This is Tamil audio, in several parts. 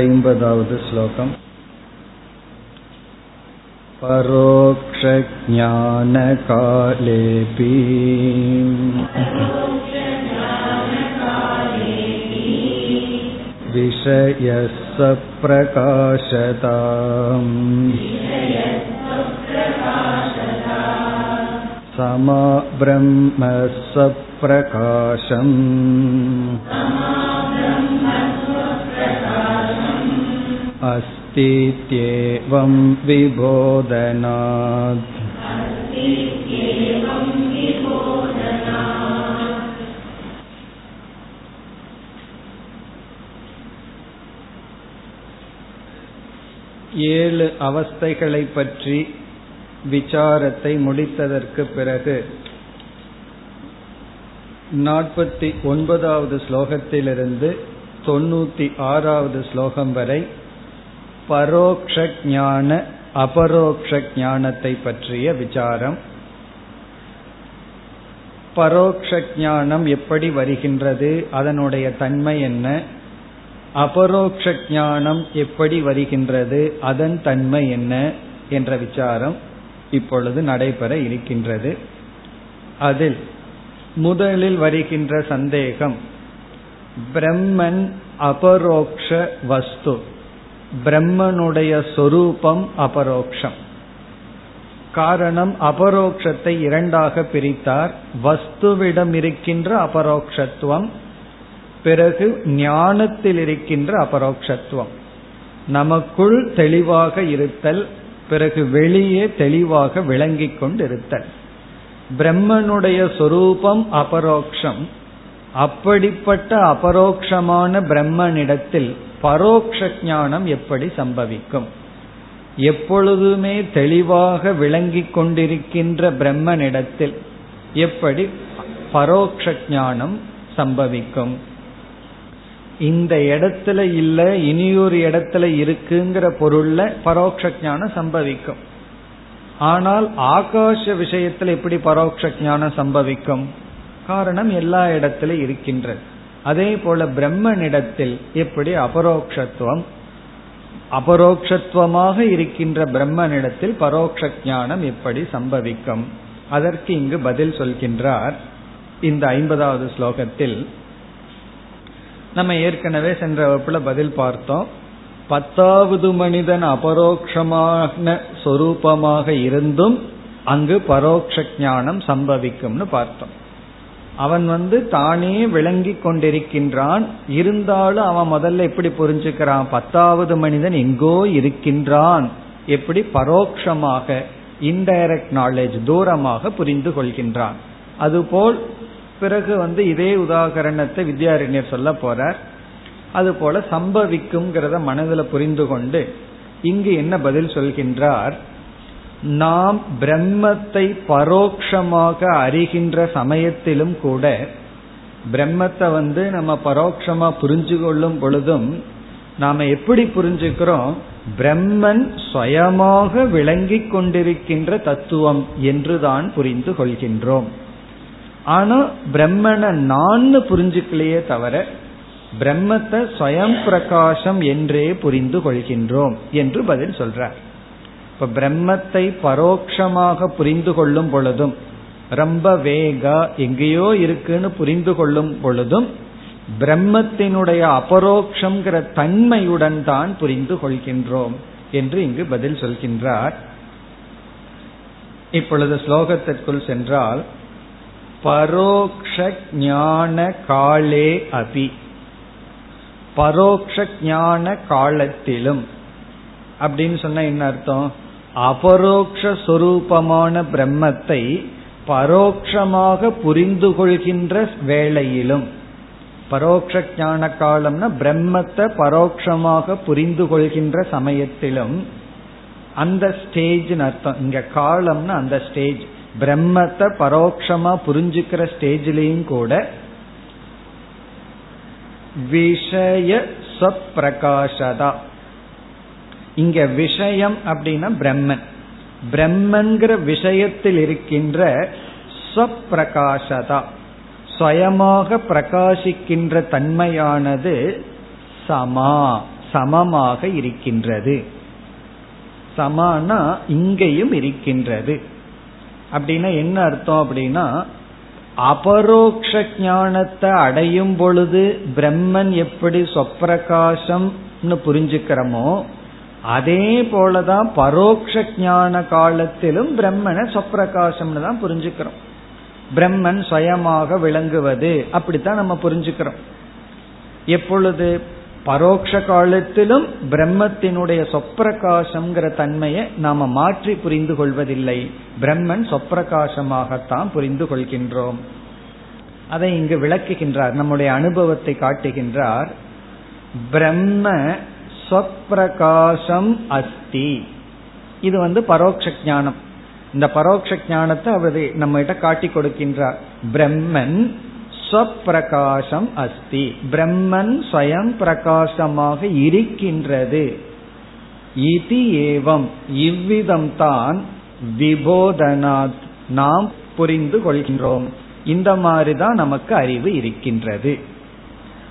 ऐम्बदावद् श्लोकम् परोक्षज्ञानकालेऽपि विषयः सप्रकाशताम् समा ब्रह्म सप्रकाशम् अस्तीत्येवं विबोधनात् ஏழு அவஸ்தைகளை பற்றி விசாரத்தை முடித்ததற்கு பிறகு நாற்பத்தி ஒன்பதாவது ஸ்லோகத்திலிருந்து தொண்ணூத்தி ஆறாவது ஸ்லோகம் வரை பரோக்ஷ ஞான அபரோக்ஷ ஞானத்தை பற்றிய விசாரம். பரோக்ஷ ஞானம் எப்படி வருகின்றது? அதனுடைய தன்மை என்ன? அபரோக்ஷ ஞானம் எப்படி வருகின்றது? அதன் தன்மை என்ன? என்ற விசாரம் இப்பொழுது நடைபெற இருக்கின்றது. அதில் முதலில் வருகின்ற சந்தேகம் பிரம்மன் அபரோக்ஷ வஸ்து பிரம்மனுடைய சொரூபம் அபரோக்ஷம். காரணம் அபரோக்ஷத்தை இரண்டாக பிரித்தார். வஸ்துவிடம் இருக்கின்ற அபரோக்ஷத்துவம் பிறகு ஞானத்தில் இருக்கின்ற அபரோக்ஷத்துவம். நமக்குள் தெளிவாக இருத்தல் பிறகு வெளியே தெளிவாக விளங்கிக் கொண்டிருத்தல். பிரம்மனுடைய சொரூபம் அபரோக்ஷம் அப்படிப்பட்ட அபரோக்ஷமான பிரம்மனிடத்தில் பரோக்ஷ ஞானம் எப்படி சம்பவிக்கும்? எப்பொழுதுமே தெளிவாக விளங்கிக் கொண்டிருக்கின்ற பிரம்மனிடத்தில் எப்படி பரோக்ஷ ஞானம் சம்பவிக்கும்? இந்த இடத்துல இல்ல இனியொரு இடத்துல இருக்குங்கிற பொருள்ல பரோட்ச ஞானம் சம்பவிக்கும். ஆனால் ஆகாஷ விஷயத்துல எப்படி பரோட்ச ஞானம் சம்பவிக்கும்? காரணம் எல்லா இடத்துல இருக்கின்றது. அதே போல பிரம்மனிடத்தில் எப்படி அபரோக்ஷத்துவம்? அபரோக்ஷத்துவமாக இருக்கின்ற பிரம்மனிடத்தில் பரோட்ச ஞானம் எப்படி சம்பவிக்கும்? அதற்கு இங்கு பதில் சொல்கின்றார். இந்த ஐம்பதாவது ஸ்லோகத்தில் நம்ம ஏற்கனவே சென்ற வகுப்புல பதில் பார்த்தோம். பத்தாவது மனிதன் அபரோக்ஷமான சொரூபமாக இருந்தும் அங்கு பரோட்ச ஞானம் சம்பவிக்கும்னு பார்த்தோம். அவன் வந்து தானே விளங்கி கொண்டிருக்கின்றான். இருந்தாலும் அவன் முதல்ல எப்படி புரிஞ்சுக்கிறான்? பத்தாவது மனிதன் எங்கோ இருக்கின்றான். எப்படி? பரோக்ஷமாக இன்டைரக்ட் நாலேஜ் தூரமாக புரிந்து கொள்கின்றான். அதுபோல் பிறகு வந்து இதே உதாகரணத்தை வித்யாரண்யர் சொல்ல போறார். அதுபோல சம்பவிக்கும்ங்கிறத மனதில் புரிந்து கொண்டு இங்கு என்ன பதில் சொல்கின்றார்? நாம் பிரம்மத்தை பரோக்ஷமாக அறிகின்ற சமயத்திலும் கூட பிரம்மத்தை வந்து நம்ம பரோட்சமா புரிஞ்சு கொள்ளும் பொழுதும் நாம எப்படி புரிஞ்சுக்கிறோம்? பிரம்மன் சுயமாக விளங்கிக் கொண்டிருக்கின்ற தத்துவம் என்றுதான் புரிந்து கொள்கின்றோம். ஆனா பிரம்மனை நான் புரிஞ்சுக்கலையே தவிர பிரம்மத்தை ஸ்வயம் பிரகாசம் என்றே புரிந்து கொள்கின்றோம் என்று பதில் சொல்றார். இப்ப பிரம்மத்தை பரோட்சமாக புரிந்து கொள்ளும் பொழுதும் ரொம்ப வேகா எங்கேயோ இருக்குன்னு புரிந்து கொள்ளும் பொழுதும் பிரம்மத்தினுடைய அபரோக்ஷங்கிற தன்மையுடன் தான் புரிந்து கொள்கின்றோம் என்று இங்கு பதில் சொல்கின்றார். இப்பொழுது ஸ்லோகத்திற்குள் சென்றால் பரோக்ஷ ஞான காலே அபி. பரோக்ஷ ஞான காலத்திலும் அப்படின்னு சொன்ன என்ன அர்த்தம்? அபரோக்ஷரூபமான பிரம்மத்தை பரோக்ஷமாக புரிந்து கொள்கின்ற வேளையிலும் பரோக்ஷ ஞான காலம்னா பிரம்மத்தை பரோக்ஷமாக புரிந்து கொள்கின்ற சமயத்திலும் அந்த ஸ்டேஜ் அர்த்தம். இங்க காலம்னா அந்த ஸ்டேஜ் பிரம்மத்தை பரோட்சமா புரிஞ்சுக்கிற ஸ்டேஜ்லயும் கூட விஷய சப்பிரகாசதா இங்க விஷயம் அப்படின்னா பிரம்மன். பிரம்மன்கிற விஷயத்தில் இருக்கின்ற ஸ்வப்பிரகாசதா. சுயமாக பிரகாசிக்கின்ற தன்மையானது சமா சமமாக இருக்கின்றது. சமானா இங்கேயும் இருக்கின்றது. அப்படின்னா என்ன அர்த்தம் அப்படின்னா அபரோக்ஷ ஞானத்தை அடையும் பொழுது பிரம்மன் எப்படி சொப்பிரகாசம்னு புரிஞ்சுக்கிறோமோ அதே போலதான் பரோக்ஷ ஞான காலத்திலும் பிரம்மனை சொப்பிரகாசம்னு தான் புரிஞ்சுக்கிறோம். பிரம்மன் சுயமாக விளங்குவது அப்படித்தான் நம்ம புரிஞ்சுக்கிறோம். எப்பொழுது பரோட்ச காலத்திலும் பிரம்மத்தினுடைய சொப்பிரகாசம்ங்கிற தன்மையை நாம மாற்றி புரிந்து கொள்வதில்லை. பிரம்மன் சொப்பிரகாசமாகத்தான் புரிந்து கொள்கின்றோம். அதை இங்கு விளக்குகின்றார் நம்முடைய அனுபவத்தை காட்டுகின்றார். பிரம்ம ஸ்வப்பிரகாசம் அஸ்தி. இது வந்து பரோட்ச ஞானம். இந்த பரோட்ச ஞானத்தை அவர் நம்ம கிட்ட காட்டி கொடுக்கின்றார். பிரம்மன் ஸ்வப்பிரகாசம் அஸ்தி. பிரம்மன் ஸ்வயம் பிரகாசமாக இருக்கின்றது. இது ஏவம். இவ்விதம்தான் விபோதனாத் நாம் புரிந்து கொள்கின்றோம். இந்த மாதிரிதான் நமக்கு அறிவு இருக்கின்றது.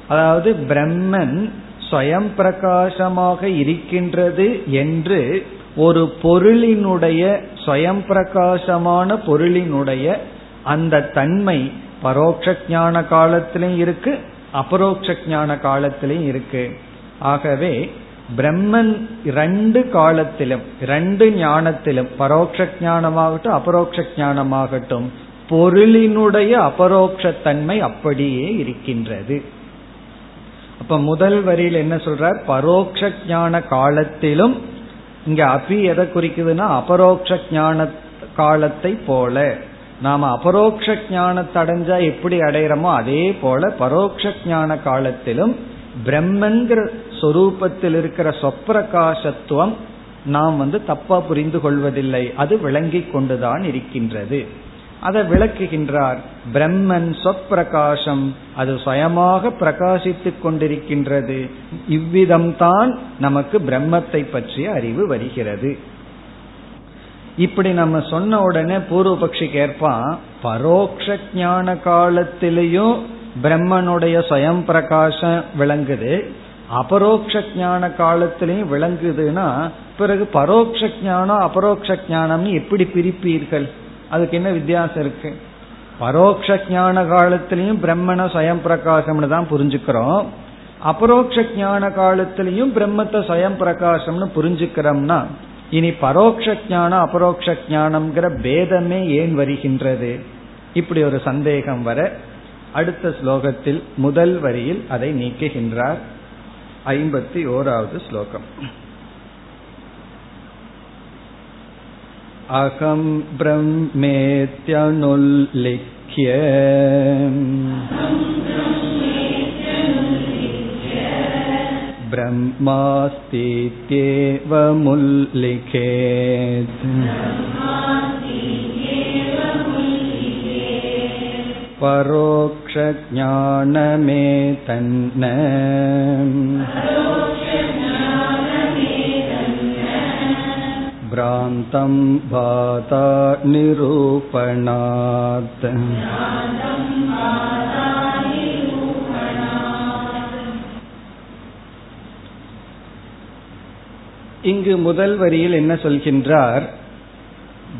அதாவது பிரம்மன் ஸ்வயம் பிரகாசமாக இருக்கின்றது என்று ஒரு பொருளினுடைய ஸ்வயம் பிரகாசமான பொருளினுடைய அந்த தன்மை பரோட்ச ஞான காலத்திலையும் இருக்கு அபரோக்ஷ ஞான காலத்திலையும் இருக்கு. ஆகவே பிரம்மன் ரெண்டு காலத்திலும் ரெண்டு ஞானத்திலும் பரோட்ச ஞானமாகட்டும் அபரோக்ஷ ஞானமாகட்டும் பொருளினுடைய அபரோக்ஷத்தன்மை அப்படியே இருக்கின்றது. இப்ப முதல் வரியில் என்ன சொல்றார்? பரோட்ச ஞான காலத்திலும் இங்க அபி எதை குறிக்குதுன்னா அபரோக்ஷ ஞான காலத்தை போல. நாம அபரோக்ஷ ஞானத்தை அடைஞ்சா எப்படி அடையிறோமோ அதே போல பரோட்ச ஞான காலத்திலும் பிரம்மன்கிற சொரூபத்தில் இருக்கிற சொப்பிரகாசத்துவம் நாம் வந்து தப்பா புரிந்து கொள்வதில்லை. அது விளங்கி கொண்டுதான் இருக்கின்றது. அதை விளக்குகின்றார். பிரம்மன் சொப்பிரகாசம் அது சுயமாக பிரகாசித்துக் கொண்டிருக்கின்றது. இவ்விதம்தான் நமக்கு பிரம்மத்தை பற்றிய அறிவு வருகிறது. இப்படி நம்ம சொன்ன உடனே பூர்வபக்ஷி கேட்பான் பரோக்ஷ ஞான காலத்திலையும் பிரம்மனுடைய சுயம் பிரகாசம் விளங்குது. அபரோக்ஷ ஞான காலத்திலையும் விளங்குதுன்னா பிறகு பரோட்ச ஞானம் அபரோக்ஷ ஞானம்னு எப்படி பிரிப்பீர்கள்? அதுக்கு என்ன வித்தியாசம் இருக்கு? பரோக்ஷ ஞான காலத்திலையும் பிரம்மனை சுயம் பிரகாசம்னு தான் புரிஞ்சுக்கிறோம். அபரோக்ஷ ஞான காலத்திலையும் பிரம்மத்தை சுயம் பிரகாசம்னு புரிஞ்சுக்கிறோம்னா இனி பரோக்ஷ ஞானம் அபரோக்ஷ ஞானம்ங்கிற பேதமே ஏன் வருகின்றது? இப்படி ஒரு சந்தேகம் வர அடுத்த ஸ்லோகத்தில் முதல் வரியில் அதை நீக்குகின்றார். ஐம்பத்தி ஓராவது ஸ்லோகம். அகம் பிரம்மேத்யனுல்லிख्य ब्रह्मास्तीत्येवमुल्लिखेत् परोक्षज्ञानमेतन्न भ्रान्तं भाता निरूपणात् இங்கு முதல் வரியில் என்ன சொல்கின்றார்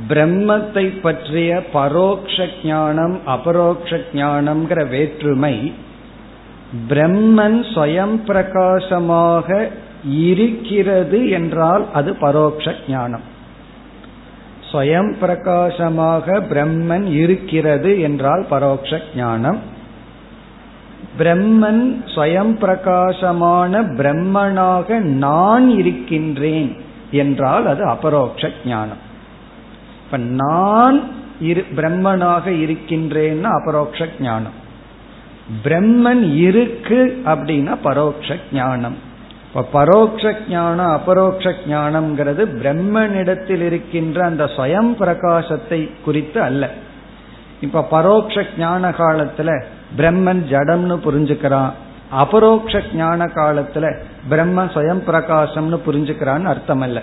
பிரம்மத்தை பற்றிய பரோக்ஷ ஞானம் அபரோக்ஷ ஞானம்ங்கிற வேற்றுமை பிரம்மன் ஸ்வயம் பிரகாசமாக இருக்கிறது என்றால் அது பரோக்ஷ ஞானம். ஸ்வயம் பிரகாசமாக பிரம்மன் இருக்கிறது என்றால் பரோட்ச ஞானம். பிரம்மன் ஸ்வயம் பிரகாசமான பிரம்மனாக நான் இருக்கின்றேன் என்றால் அது அபரோக்ஷ ஞானம். இப்ப நான் இரு பிரம்மனாக இருக்கின்றேன்னா அபரோக்ஷ ஞானம். பிரம்மன் இருக்கு அப்படின்னா பரோக்ஷ ஞானம். இப்ப பரோக்ஷ ஞானம் அபரோக்ஷ ஞானம்ங்கிறது பிரம்மனிடத்தில் இருக்கின்ற அந்த ஸ்வயம் பிரகாசத்தை குறித்து அல்ல. இப்ப பரோக்ஷ ஞான காலத்துல பிரம்மன் ஜடம்னு புரிஞ்சுக்கிறான் அபரோக்ஷ ஞான காலத்துல பிரம்மன் சுயம் பிரகாசம்னு புரிஞ்சுக்கிறான்னு அர்த்தம் அல்ல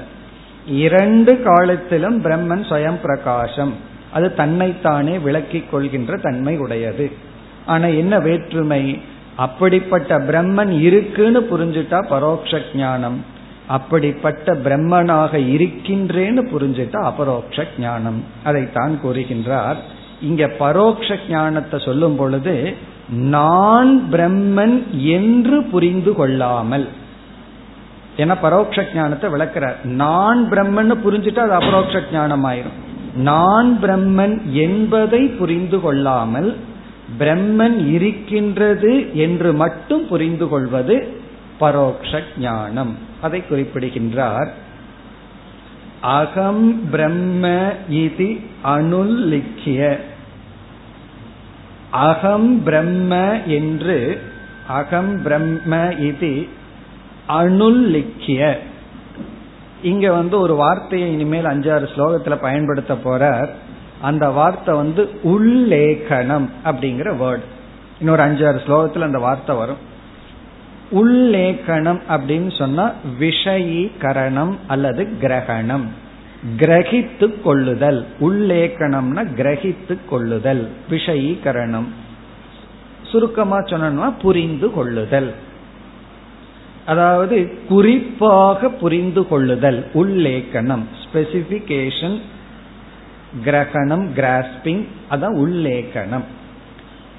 இரண்டு காலத்திலும் பிரம்மன் சுயம் பிரகாசம் அது தன்னைத்தானே விளக்கிக் கொள்கின்ற தன்மை உடையது. ஆனா என்ன வேற்றுமை? அப்படிப்பட்ட பிரம்மன் இருக்குன்னு புரிஞ்சுட்டா பரோட்ச ஞானம். அப்படிப்பட்ட பிரம்மனாக இருக்கின்றேன்னு புரிஞ்சுட்டா அபரோக்ஷ ஞானம். அதைத்தான் கூறுகின்றார். இங்க பரோட்ச ஞானத்தை சொல்லும் பொழுது நான் பிரம்மன் என்று புரிந்து கொள்ளாமல். ஏன்னா பரோட்ச ஞானத்தை விளக்கிறார். நான் பிரம்மன் புரிஞ்சுட்டா அது அபரோக்ஷ ஞானம் ஆயிரும் நான் பிரம்மன் என்பதை புரிந்து கொள்ளாமல் பிரம்மன் இருக்கின்றது என்று மட்டும் புரிந்து கொள்வது பரோக்ஷ ஞானம். அதை குறிப்பிடுகின்றார். அகம் பிரம்ம இது அனுல்லிக்கிய அகம் பிரம்ம என்று அகம் பிரம்ம இது அனுல்லிக்கிய இங்க வந்து ஒரு வார்த்தையை இனிமேல் அஞ்சாறு ஸ்லோகத்துல பயன்படுத்த போறார். அந்த வார்த்தை வந்து உல்லேகனம் அப்படிங்கிற வேர்ட் இன்னொரு அஞ்சாறு ஸ்லோகத்தில் அந்த வார்த்தை வரும். உல்லேகனம் அப்படின்னு சொன்னா விஷயீகரணம் அல்லது கிரகணம். கிரகித்து கொள்ளுதல். உல்லேகனம்னா கிரகித்து கொள்ளுதல். விஷயீகரணம். சுருக்கமா சொன்னா புரிந்து கொள்ளுதல். அதாவது குறிப்பாக புரிந்து கொள்ளுதல். உல்லேக்கணம் ஸ்பெசிபிகேஷன் கிரகணம் கிராஸ்பிங் அதான் உல்லேக்கணம்.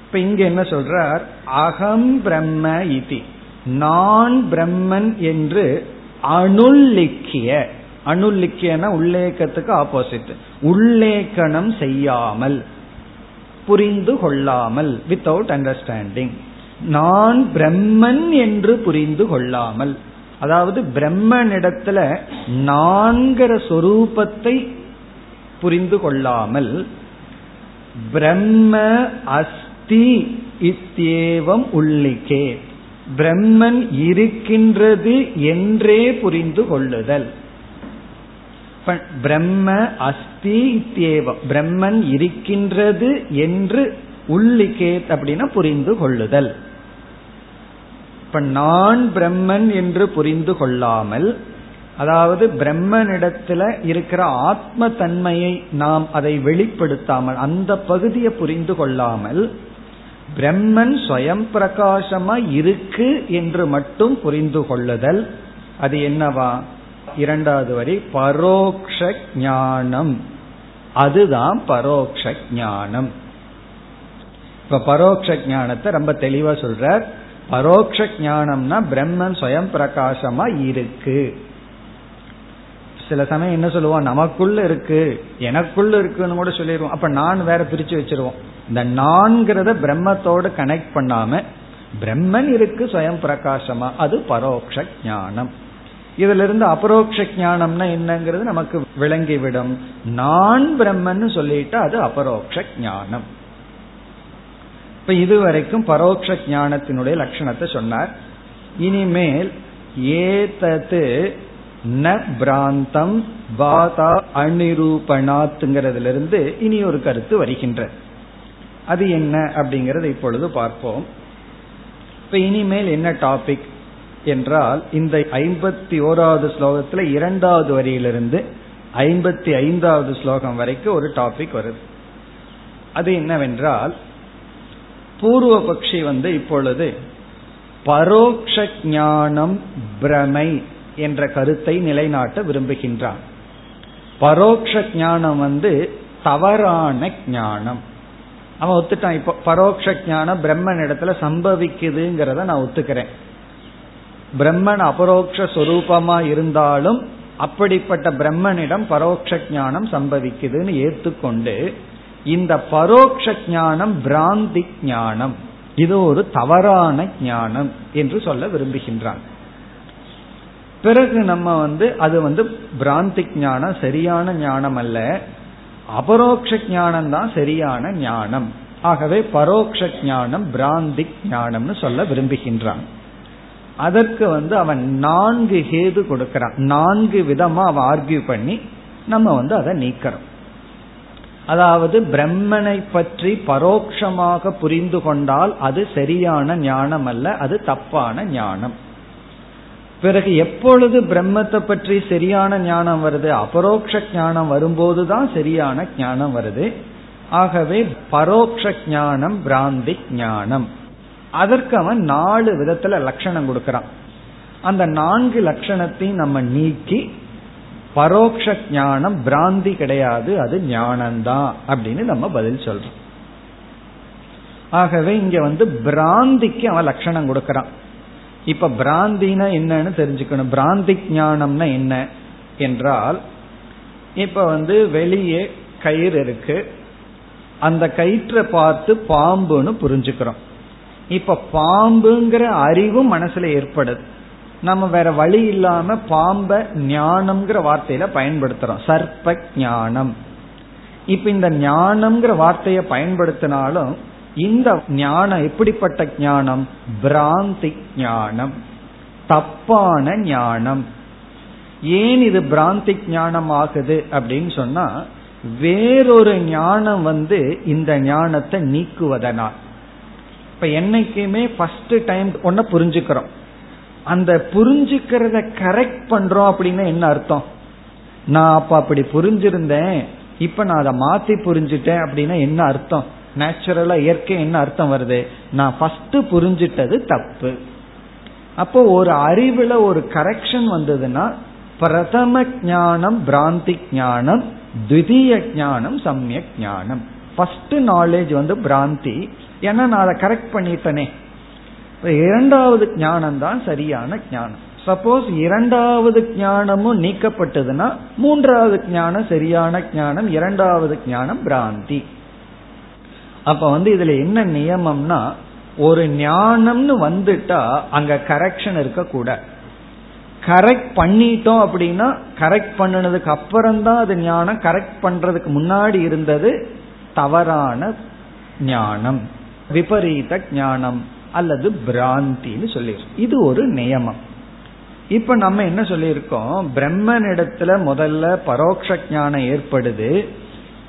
இப்ப இங்க என்ன சொல்றார்? அகம் பிரம்ம இதி. நான் பிரம்மன் என்று அனுல்லிக்கிய அனுல்லிக்கியன உள்ளேக்கத்துக்கு ஆப்போசிட் உள்ளேக்கணம் செய்யாமல் புரிந்து கொள்ளாமல் வித்தவுட் அண்டர்ஸ்டாண்டிங் நான் பிரம்மன் என்று புரிந்து கொள்ளாமல். அதாவது பிரம்மனிடத்துல நான்கிற சொரூபத்தை புரிந்து கொள்ளாமல் பிரம்ம அஸ்தி இத்தியேவம் உள்ளிக்கே. பிரம்மன் இருக்கின்றது என்றே புரிந்து கொள்ளுதல். பிரம்ம அஸ்தி இத்தியேவம் பிரம்மன் இருக்கின்றது என்று உள்ளிக்கேத் அப்படின்னா புரிந்து கொள்ளுதல். இப்ப நான் பிரம்மன் என்று புரிந்து கொள்ளாமல் அதாவது பிரம்மனிடத்துல இருக்கிற ஆத்ம தன்மையை நாம் அதை வெளிப்படுத்தாமல் அந்த பகுதியை புரிந்து கொள்ளாமல் பிரம்மன் ஸ்வயம் பிரகாசமா இருக்கு என்று மட்டும் புரிந்து கொள்ளுதல். அது என்னவா? இரண்டாவது வரி பரோக்ஷ ஞானம். அதுதான் பரோக்ஷ ஞானம். இப்ப பரோட்ச ஞானத்தை ரொம்ப தெளிவா சொல்றார். பரோட்ச ஞானம்னா பிரம்மன் சுயம் பிரகாசமா இருக்கு. சில சமயம் என்ன சொல்லுவோம்? நமக்குள்ள இருக்கு. எனக்குள்ள இருக்குன்னு கூட சொல்லிடுவோம். அப்ப நான் வேற பிரிச்சு வச்சிருவோம். இந்த நான்கிறத பிரம்மத்தோடு கனெக்ட் பண்ணாம பிரம்மன் இருக்கு சுயம் பிரகாசமா. அது பரோட்ச ஞானம். இதுல இருந்து அபரோக்ஷ ஞானம்னா என்னங்கிறது நமக்கு விளங்கிவிடும். நான் பிரம்மன் சொல்லிட்டு அது அபரோக்ஷ ஞானம். இப்ப இதுவரைக்கும் பரோட்ச ஞானத்தினுடைய லட்சணத்தை சொன்னார். இனிமேல் ஏதது ந பிராந்தம் வாதா அனிரூபணாத்துங்கிறதுல இருந்து இனி ஒரு கருத்து வருகின்ற. அது என்ன அப்படிங்கறத இப்பொழுது பார்ப்போம். இப்ப இனிமேல் என்ன டாபிக் என்றால் இந்த ஐம்பத்தி ஓராவது ஸ்லோகத்துல இரண்டாவது வரியிலிருந்து ஐம்பத்தி ஐந்தாவது ஸ்லோகம் வரைக்கும் ஒரு டாபிக் வருது. அது என்னவென்றால் பூர்வ பக்ஷி வந்து இப்பொழுது பரோக்ஷ ஞானம் பிரமை என்ற கருத்தை நிலைநாட்ட விரும்புகின்றான். பரோக்ஷ ஞானம் வந்து தவறான ஞானம். அவன் ஒத்துட்டான். இப்போ பரோக்ஷ ஞானம் பிரம்மன் இடத்துல சம்பவிக்குதுங்கிறத நான் ஒத்துக்கிறேன். பிரம்மன் அபரோக்ஷரூபமா இருந்தாலும் அப்படிப்பட்ட பிரம்மனிடம் பரோக்ஷ ஞானம் சம்பவிக்குதுன்னு ஏத்துக்கொண்டு இந்த பரோக்ஷ ஞானம் பிராந்தி ஞானம். இது ஒரு தவறான ஞானம் என்று சொல்ல விரும்புகின்றான். பிறகு நம்ம வந்து அது வந்து பிராந்தி ஞானம் சரியான ஞானம் அல்ல. அபரோக்ஷ ஞானம் தான் சரியான ஞானம். ஆகவே பரோக்ஷ ஞானம் பிராந்தி ஞானம்னு சொல்ல விரும்புகின்றான். அதற்கு வந்து அவன் நான்கு ஹேது கொடுக்கிறான். நான்கு விதமா அவன் ஆர்கியூ பண்ணி நம்ம வந்து அதை நீக்கிறோம். அதாவது பிரம்மனை பற்றி பரோட்சமாக புரிந்து கொண்டால் அது சரியான ஞானம் அல்ல அது தப்பான ஞானம். பிறகு எப்பொழுது பிரம்மத்தை பற்றி சரியான ஞானம் வருது அபரோக்ஷ ஞானம் வரும்போது தான் சரியான ஞானம் வருது. ஆகவே பரோக்ஷ ஞானம் பிராந்தி ஞானம். அதற்கு அவன் நாலு விதத்துல லட்சணம் கொடுக்கறான். அந்த நான்கு லட்சணத்தையும் நம்ம நீக்கி பரோக்ஷ ஞானம் பிராந்தி கிடையாது அது ஞானம்தான் அப்படின்னு நம்ம பதில் சொல்றோம். ஆகவே இங்க வந்து பிராந்திக்கு அவன் லட்சணம் கொடுக்கறான். இப்ப பிராந்தினா என்னன்னு தெரிஞ்சுக்கணும். பிராந்தி ஞானம்னா என்ன என்றால் இப்ப வந்து வெளியே கயிறு இருக்கு. அந்த கயிற்றை பார்த்து பாம்புன்னு புரிஞ்சுக்கிறோம். இப்ப பாம்புங்கிற அறிவும் மனசுல ஏற்படுது. நம்ம வேற வழி இல்லாம பாம்ப ஞானம்ங்கிற வார்த்தையில பயன்படுத்துறோம். சர்ப்ப ஞானம். இப்ப இந்த ஞானம்ங்கிற வார்த்தையை பயன்படுத்தினாலும் இந்த ஞானம் எப்படிப்பட்ட ஞானம்? பிராந்தி ஞானம். தப்பான ஞானம். ஏன் இது பிராந்தி ஞானம் ஆகுது அப்படின்னு சொன்னா வேறொரு ஞானம் வந்து இந்த ஞானத்தை நீக்குவதனால். இப்ப என்னைக்குமே ஃபர்ஸ்ட் டைம் ஒன்ன புரிஞ்சுக்கிறோம். அந்த புரிஞ்சுக்கிறத கரெக்ட் பண்றோம் அப்படின்னா என்ன அர்த்தம்? நான் அப்ப அப்படி புரிஞ்சிருந்தேன் இப்ப நான் அதை மாத்தி புரிஞ்சுட்டேன் அப்படின்னா என்ன அர்த்தம்? நேச்சுரலா இயற்கை என்ன அர்த்தம் வருது? நான் ஃபர்ஸ்ட் புரிஞ்சிட்டது தப்பு. அப்போ ஒரு அறிவுல ஒரு கரெக்ஷன் வந்ததுன்னா பிரதம ஞானம் பிராந்தி ஞானம் திவிதீய ஞானம் சமயக் ஞானம். ஃபர்ஸ்ட் நாலேஜ் வந்து பிராந்தி. ஏன்னா நான் அதை கரெக்ட் பண்ணிட்டனே. இரண்டாவது ஞானம் தான் சரியான ஞானம். சப்போஸ் இரண்டாவது ஞானமும் நீக்கப்பட்டதுன்னா மூன்றாவது ஞானம் சரியான ஞானம் இரண்டாவது ஞானம் பிராந்தி. அப்ப வந்து இதுல என்ன நியமம்னா ஒரு ஞானம்னு வந்துட்டா அங்க கரெக்ஷன் இருக்க கூட. கரெக்ட் பண்ணிட்டோம் அப்படின்னா கரெக்ட் பண்ணினதுக்கு அப்புறம்தான் அது ஞானம் கரெக்ட் பண்றதுக்கு முன்னாடி இருந்தது தவறான ஞானம் விபரீத ஞானம் அல்லது பிராந்தின்னு சொல்லியிருக்கோம் இது ஒரு நியமம். இப்ப நம்ம என்ன சொல்லியிருக்கோம்? பிரம்மனிடத்துல முதல்ல பரோட்ச ஞானம் ஏற்படுது.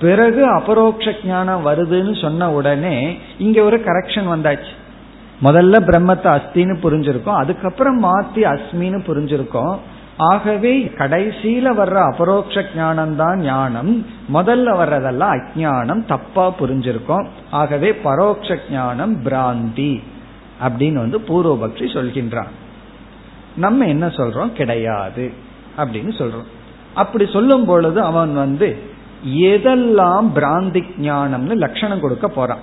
பிறகு அபரோக்ஷ ஞானம் வருதுன்னு சொன்ன உடனே இங்க ஒரு கரெக்ஷன் வந்தாச்சு. முதல்ல பிரம்மத்தை அஸ்தின்னு புரிஞ்சிருக்கோம் அதுக்கப்புறம் மாத்தி அஸ்மின்னு புரிஞ்சிருக்கோம். ஆகவே கடைசியில வர்ற அபரோக்ஷ ஞானம் தான் ஞானம் முதல்ல வர்றதெல்லாம் அஜானம் தப்பா புரிஞ்சிருக்கோம். ஆகவே பரோட்ச ஞானம் பிராந்தி அப்படின்னு வந்து பூர்வபக்ஷி சொல்கின்றான். நம்ம என்ன சொல்றோம்? கிடையாது அப்படின்னு சொல்றோம். அப்படி சொல்லும் பொழுது அவன் வந்து எதெல்லாம் பிராந்தி ஞானம்னு லட்சணம் கொடுக்க போறான்.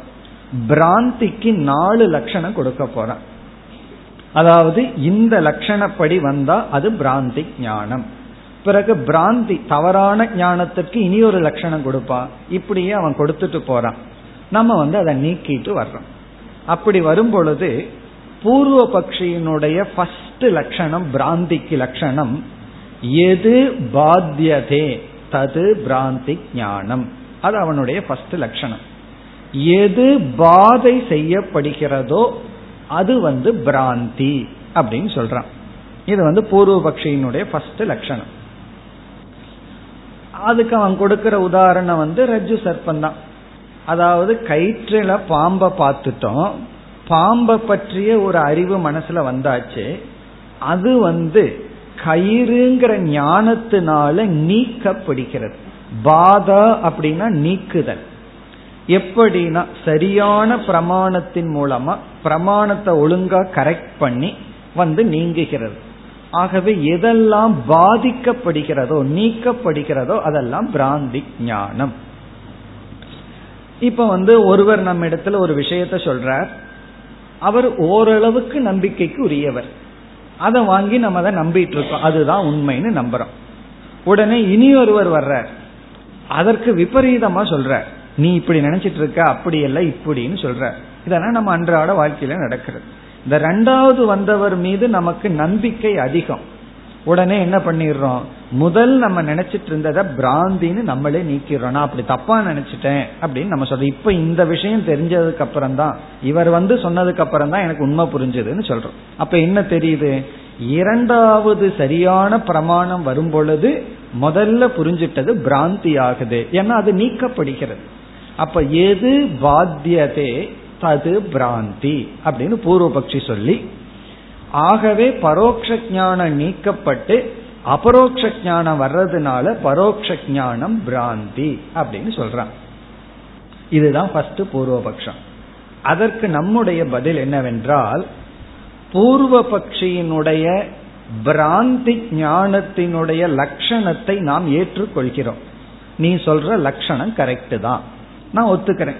பிராந்திக்கு நாலு லட்சணம் கொடுக்க போறான். அதாவது இந்த லட்சணப்படி வந்தா அது பிராந்தி ஞானம். பிறகு பிராந்தி தவறான ஞானத்திற்கு இனி ஒரு லட்சணம் கொடுப்பான் இப்படியே அவன் கொடுத்துட்டு போறான். நம்ம வந்து அதை நீக்கிட்டு வர்றோம். அப்படி வரும் பொழுது பூர்வ பக்ஷியினுடைய ஃபர்ஸ்ட் லட்சணம் பிராந்திக்கு லட்சணம் எது பாத்தியதே? தது பிராந்தி ஞானம். அது அவனுடைய ஃபர்ஸ்ட் லட்சணம். எது பாதை செய்யப்படுகிறதோ அது வந்து பிராந்தி அப்படின்னு சொல்றான். இது வந்து பூர்வபக்ஷியினுடைய ஃபர்ஸ்ட் லட்சணம். அதுக்கு அவன் கொடுக்கிற உதாரணம் வந்து ரஜு சர்ப்பம் தான். அதாவது கயிற்றுல பாம்பை பார்த்துட்டோம். பாம்பை பற்றிய ஒரு அறிவு மனசுல வந்தாச்சு. அது வந்து கயிறுங்கிற ஞானத்தினால நீக்கப்படுகிறது. பாதா அப்படின்னா நீக்குதல். எப்படின்னா சரியான பிரமாணத்தின் மூலமா பிரமாணத்தை ஒழுங்கா கரெக்ட் பண்ணி வந்து நீங்குகிறது. ஆகவே எதெல்லாம் பாதிக்கப்படுகிறதோ நீக்கப்படுகிறதோ அதெல்லாம் பிராந்தி ஞானம். இப்ப வந்து ஒருவர் நம்ம இடத்துல ஒரு விஷயத்த சொல்றார். அவர் ஓரளவுக்கு நம்பிக்கைக்கு உரியவர். அதை வாங்கி நம்ம அதை நம்பிட்டு இருக்கோம். அதுதான் உண்மைன்னு நம்புறோம். உடனே இனி ஒருவர் வர்ற அதற்கு விபரீதமா சொல்ற நீ இப்படி நினைச்சிட்டு இருக்க அப்படி இல்ல இப்படின்னு சொல்ற இதெல்லாம் நம்ம அன்றாட வாழ்க்கையில நடக்கிறது. இந்த ரெண்டாவது வந்தவர் மீது நமக்கு நம்பிக்கை அதிகம். உடனே என்ன பண்ணிடுறோம்? முதல் நம்ம நினைச்சிட்டு இருந்ததை பிராந்தின்னு நம்மளே நீக்கிறோம் நான் அப்படி தப்பா நினைச்சிட்டேன் அப்படின்னு நம்ம சொல்றோம். இப்ப இந்த விஷயம் தெரிஞ்சதுக்கு அப்புறம் தான் இவர் வந்து சொன்னதுக்கு அப்புறம் தான் எனக்கு உண்மை புரிஞ்சதுன்னு சொல்றோம். அப்ப என்ன தெரியுது? இரண்டாவது சரியான பிரமாணம் வரும் பொழுது முதல்ல புரிஞ்சிட்டது பிராந்தி ஆகுது ஏன்னா அது நீக்கப்படுகிறது. அப்ப எது பாத்தியதே தது பிராந்தி அப்படின்னு பூர்வபக்ஷி சொல்லி ஆகவே பரோட்ச ஞானம் நீக்கப்பட்டு அபரோக்ஷ ஞானம் வர்றதுனால பரோட்ச ஞானம் பிராந்தி அப்படின்னு சொல்றான். இதுதான் ஃபர்ஸ்ட் பூர்வபக்ஷம். அதற்கு நம்முடைய பதில் என்னவென்றால் பூர்வ பக்ஷியினுடைய பிராந்தி ஞானத்தினுடைய லட்சணத்தை நாம் ஏற்றுக்கொள்கிறோம். நீ சொல்ற லட்சணம் கரெக்டு தான். நான் ஒத்துக்கிறேன்.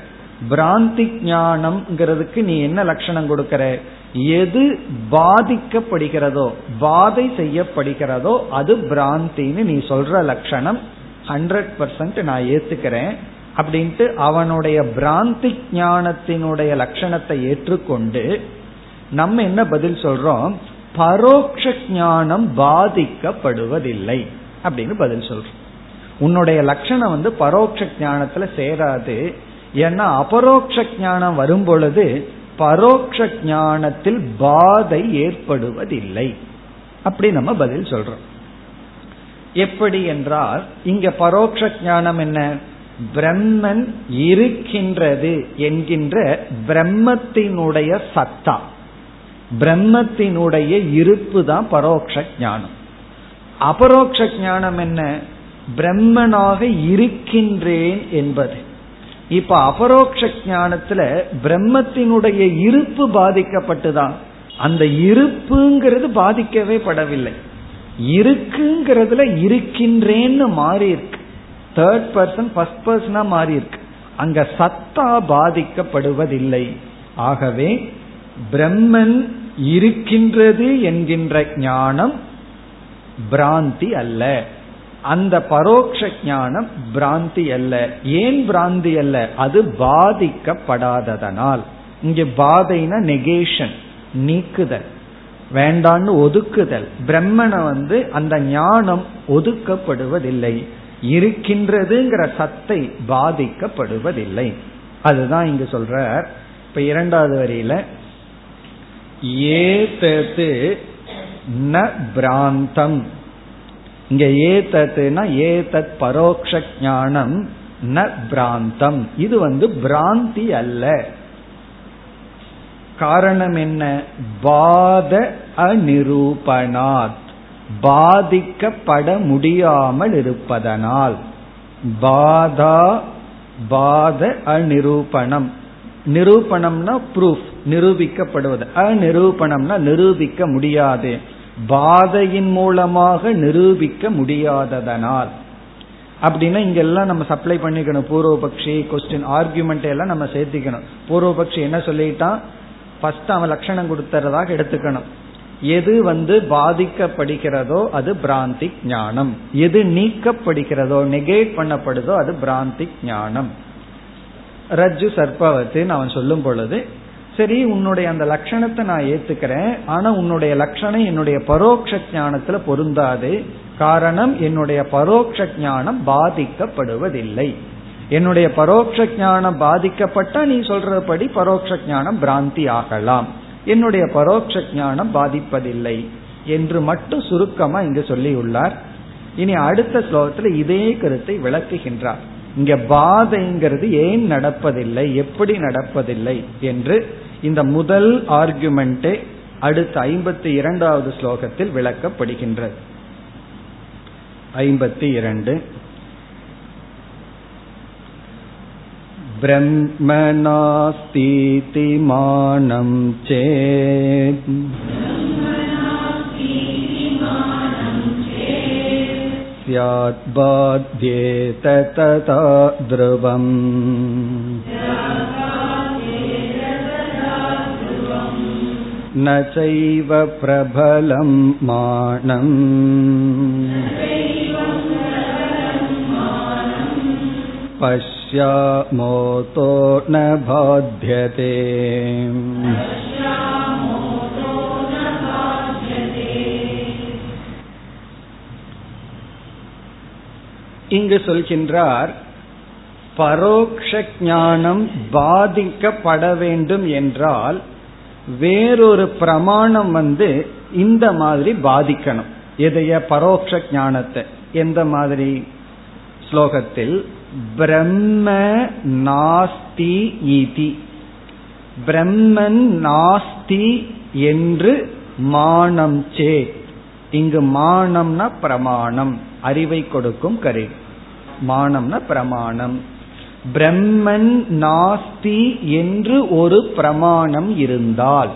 பிராந்தி ஞானம்ங்கிறதுக்கு நீ என்ன லட்சணம் கொடுக்கற? எது பாதிக்கப்படுகிறதோ பாதை செய்யப்படுகிறதோ அது பிராந்தின்னு நீ சொல்ற லட்சணம். ஹண்ட்ரட் பர்சன்ட் நான் ஏத்துக்கிறேன். அப்படின்ட்டு அவனுடைய பிராந்தி ஞானத்தினுடைய லட்சணத்தை ஏற்றுக்கொண்டு நம்ம என்ன பதில் சொல்றோம்? பரோட்ச ஞானம் பாதிக்கப்படுவதில்லை அப்படின்னு பதில் சொல்றோம். உன்னுடைய லட்சணம் வந்து பரோட்ச ஞானத்துல சேராது. ஏன்னா அபரோக்ஷ ஞானம் வரும் பொழுது பரோட்ச ஞானத்தில் பாதை ஏற்படுவதில்லை. அப்படி நம்ம பதில் சொல்றோம். எப்படி என்றால் இங்க பரோட்ச ஞானம் என்ன? பிரம்மன் இருக்கின்றது என்கின்ற பிரம்மத்தினுடைய சத்தா. பிரம்மத்தினுடைய இருப்பு தான் பரோட்ச ஞானம். அபரோக்ஷ ஞானம் என்ன? பிரம்மனாக இருக்கின்றேன் என்பது. இப்ப அபரோக்ஷ ஞானத்துல பிரம்மத்தினுடைய இருப்பு பாதிக்கப்பட்டுதான். அந்த இருப்புங்கிறது பாதிக்கவே படவில்லை. இருக்குங்கிறதுல இருக்கின்றேன்னு மாறி இருக்கு தேர்ட் பர்சன் ஃபர்ஸ்ட் பர்சனா மாறி இருக்கு அங்க சத்தா பாதிக்கப்படுவதில்லை. ஆகவே பிரம்மன் இருக்கின்றது என்கின்ற ஞானம் பிராந்தி அல்ல. அந்த பரோட்ச ஞானம் பிராந்தி அல்ல. ஏன் பிராந்தி அல்ல? அது பாதிக்கப்படாததனால். இங்க பாதைனா நெகேஷன் நீக்குதல் வேண்டான்னு ஒதுக்குதல். பிரம்மனை வந்து அந்த ஞானம் ஒதுக்கப்படுவதில்லை. இருக்கின்றதுங்கிற சத்தை பாதிக்கப்படுவதில்லை. அதுதான் இங்கு சொல்ற இப்ப இரண்டாவது வரியில ஏதது ந பிராந்தம். இங்க ஏதத்துனா ஏதத் பரோக்ஷ ஞானம் ந பிராந்தம். இது வந்து பிராந்தி அல்ல. காரணம் என்ன? பாத அநிரூபணாத். பாதிக்கப்பட முடியாமல் இருப்பதனால். பாதா பாத அநிரூபணம். நிரூபணம்னா ப்ரூஃப் நிரூபிக்கப்படுவது. அநிரூபணம்னா நிரூபிக்க முடியாது. பாதையின் மூலமாக நிரூபிக்க முடியாததனால். அப்படின்னா இங்கெல்லாம் நம்ம சப்ளை பண்ணிக்கணும். பூர்வபக்ஷி கொஸ்டின் ஆர்குமெண்ட் எல்லாம் நம்ம சேர்த்திக்கணும். பூர்வபக்ஷி என்ன சொல்லிட்டான்? ஃபர்ஸ்ட் அவன் லட்சணம் கொடுத்துறதாக எடுத்துக்கணும். எது வந்து பாதிக்கப்படுகிறதோ அது பிராந்தி ஞானம். எது நீக்கப்படுகிறதோ நெகேட் பண்ணப்படுதோ அது பிராந்தி ஞானம். ரஜு சர்பவத்தின் அவன் சொல்லும் பொழுது சரி உன்னுடைய அந்த லட்சணத்தை நான் ஏத்துக்கிறேன். ஆனா உன்னுடைய லட்சணம் என்னுடைய பரோட்ச ஞானத்துல பொருந்தாது. காரணம் என்னுடைய பரோட்ச ஞானம் பாதிக்கப்படுவதில்லை. என்னுடைய பரோட்ச ஞானம் பாதிக்கப்பட்டா நீ சொல்றபடி பரோட்ச ஞானம் பிராந்தி ஆகலாம். என்னுடைய பரோட்ச ஞானம் பாதிப்பதில்லை என்று மட்டும் சுருக்கமா இங்கு சொல்லியுள்ளார். இனி அடுத்த ஸ்லோகத்துல இதே கருத்தை விளக்குகின்றார். இங்க பாதைங்கிறது ஏன் நடப்பதில்லை? எப்படி நடப்பதில்லை? என்று இந்த முதல் ஆர்குமெண்டே அடுத்த ஐம்பத்தி இரண்டாவது ஸ்லோகத்தில் விளக்கப்படுகின்றது ஐம்பத்தி இரண்டு ब्रह्मणास्तीति मानं चेत् स्याद्बाध्येत तथा ध्रुवम् न चैव प्रबलं मानम् पश्यामोतो न बाध्यते இங்கு சொல்கின்றார் பரோக்ஷ ஞானம் பாதிக்கப்பட வேண்டும் என்றால் வேறொரு பிரமாணம் வந்து இந்த மாதிரி பாதிக்கணும். எதைய பரோட்ச ஞானத்தை. எந்த மாதிரி? ஸ்லோகத்தில் பிரம்ம நாஸ்தி இதி பிரம்மன் நாஸ்தி என்று மானம் சே. இங்கு மானம்னா பிரமாணம். அறிவை கொடுக்கும் கருவி. மானம்னா பிரமாணம். பிரம்மன் நாஸ்தி என்று ஒரு பிரமாணம் இருந்தால்.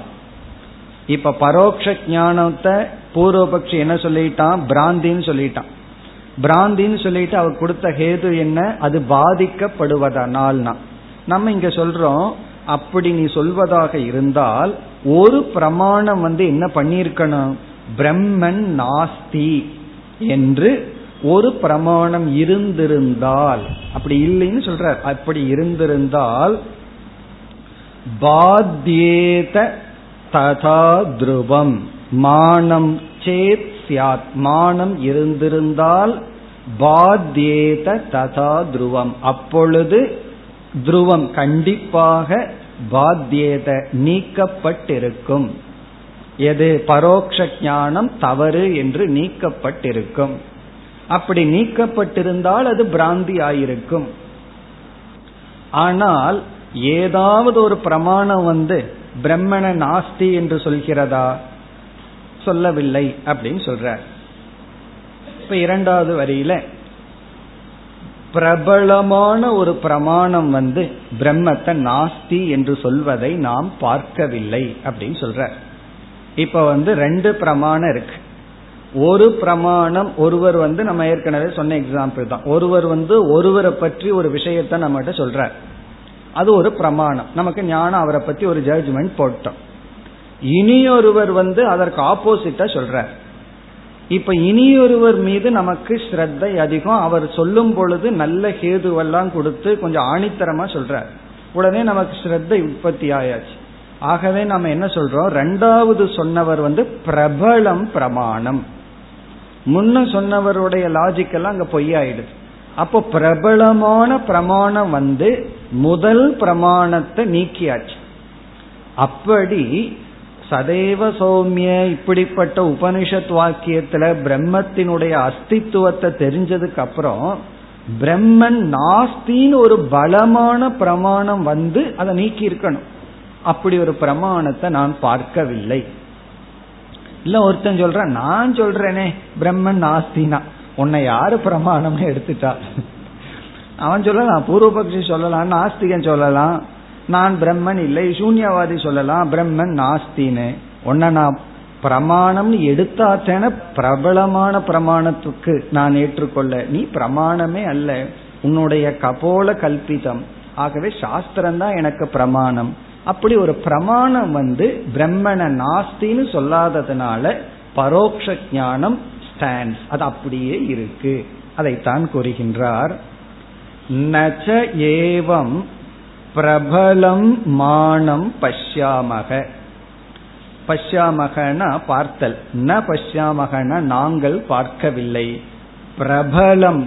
இப்ப பரோட்ச ஞானத்தை பூர்வபக்ஷி என்ன சொல்லிட்டான்? பிராந்தின்னு சொல்லிட்டான். பிராந்தின்னு சொல்லிட்டு அவர் கொடுத்த ஹேது என்ன? அது பாதிக்கப்படுவதனால்னா. நம்ம இங்க சொல்றோம் அப்படி நீ சொல்வதாக இருந்தால் ஒரு பிரமாணம் வந்து என்ன பண்ணிருக்கணும் பிரம்மன் நாஸ்தி என்று ஒரு பிரமாணம் இருந்திருந்தால் அப்படி இல்லைன்னு சொல்ற அப்படி இருந்திருந்தால் பாத்யேத ததா துருவம். மானம் சேத் சியாத் மானம் இருந்திருந்தால் பாத்யேத ததா துருவம். அப்பொழுது துருவம் கண்டிப்பாக பாத்தியேத நீக்கப்பட்டிருக்கும். எது? பரோக்ஷ ஞானம் தவறு என்று நீக்கப்பட்டிருக்கும். அப்படி நீக்கப்பட்டிருந்தால் அது பிராந்தி ஆயிருக்கும். ஆனால் ஏதாவது ஒரு பிரமாணம் வந்து பிரம்மண நாஸ்தி என்று சொல்கிறதா? சொல்லவில்லை அப்படின்னு சொல்றார். இப்ப இரண்டாவது வரியில பிரபலமான ஒரு பிரமாணம் வந்து பிரம்மத்தை நாஸ்தி என்று சொல்வதை நாம் பார்க்கவில்லை அப்படின்னு சொல்ற இப்ப வந்து ரெண்டு பிரமாணம் இருக்கு. ஒரு பிரமாணம் ஒருவர் வந்து நம்ம ஏற்கனவே சொன்ன எக்ஸாம்பிள் தான். ஒருவர் வந்து ஒருவரை பற்றி ஒரு விஷயத்த நம்மகிட்ட சொல்றார். அது ஒரு பிரமாணம். நமக்கு ஞானம் அவரை பத்தி ஒரு ஜட்ஜ்மெண்ட் போட்டோம். இனியொருவர் வந்து அதற்கு ஆப்போசிட்டா சொல்றார். இப்ப இனியொருவர் மீது நமக்கு ஸ்ரத்தை அதிகம். அவர் சொல்லும் பொழுது நல்ல ஹேதுவெல்லாம் கொடுத்து கொஞ்சம் ஆணித்தரமா சொல்றார். உடனே நமக்கு ஸ்ரத்தை உற்பத்தி ஆயாச்சு. ஆகவே நம்ம என்ன சொல்றோம்? ரெண்டாவது சொன்னவர் வந்து பிரபலம் பிரமாணம். முன்ன சொன்னவருடைய லாஜிக் எல்லாம் அங்க பொய்யாயிடுது. அப்போ பிரபலமான பிரமாணம் வந்து முதல் பிரமாணத்தை நீக்கியாச்சு. அப்படி சதேவ சௌமிய இப்படிப்பட்ட உபனிஷத் வாக்கியத்துல பிரம்மத்தினுடைய அஸ்தித்துவத்தை தெரிஞ்சதுக்கு அப்புறம் பிரம்மன் நாஸ்தின்னு ஒரு பலமான பிரமாணம் வந்து அதை நீக்கி இருக்கணும் அப்படி ஒரு பிரமாணத்தை நான் பார்க்கவில்லை. இல்ல ஒருத்தன் சொல்றான் நான் சொல்றேனே பிரம்மன் நாஸ்தினா உன்னை யாரு பிரமாணம்னு எடுத்துட்டா? அவன் சொல்லலாம் பூர்வபக்ஷி சொல்லலாம் நாஸ்திகன் சொல்லலாம். நான் பிரம்மன் இல்லை சூன்யவாதி சொல்லலாம் பிரம்மன் நாஸ்தின்னு உன்னை நான் பிரமாணம் எடுத்தாத்தேன பிரபலமான பிரமாணத்துக்கு நான் ஏற்றுக்கொள்ள. நீ பிரமாணமே அல்ல. உன்னுடைய கபோல கல்பிதம். ஆகவே சாஸ்திரம் தான் எனக்கு பிரமாணம். அப்படி ஒரு பிரமாணம் வந்து பிரம்மண நாஸ்தின்னு சொல்லாததுனால பரோக்ஷ ஞானம் ஸ்டாண்ட்ஸ் அது அப்படியே இருக்கு. அதைத்தான் கூறுகின்றார். நச்ச ஏவம் பிரபலம் மானம் பஷ்யாமக. பஷ்யாமகனா பார்த்தல். ந பஷ்யாமகனா நாங்கள் பார்க்கவில்லை. பிரபலம்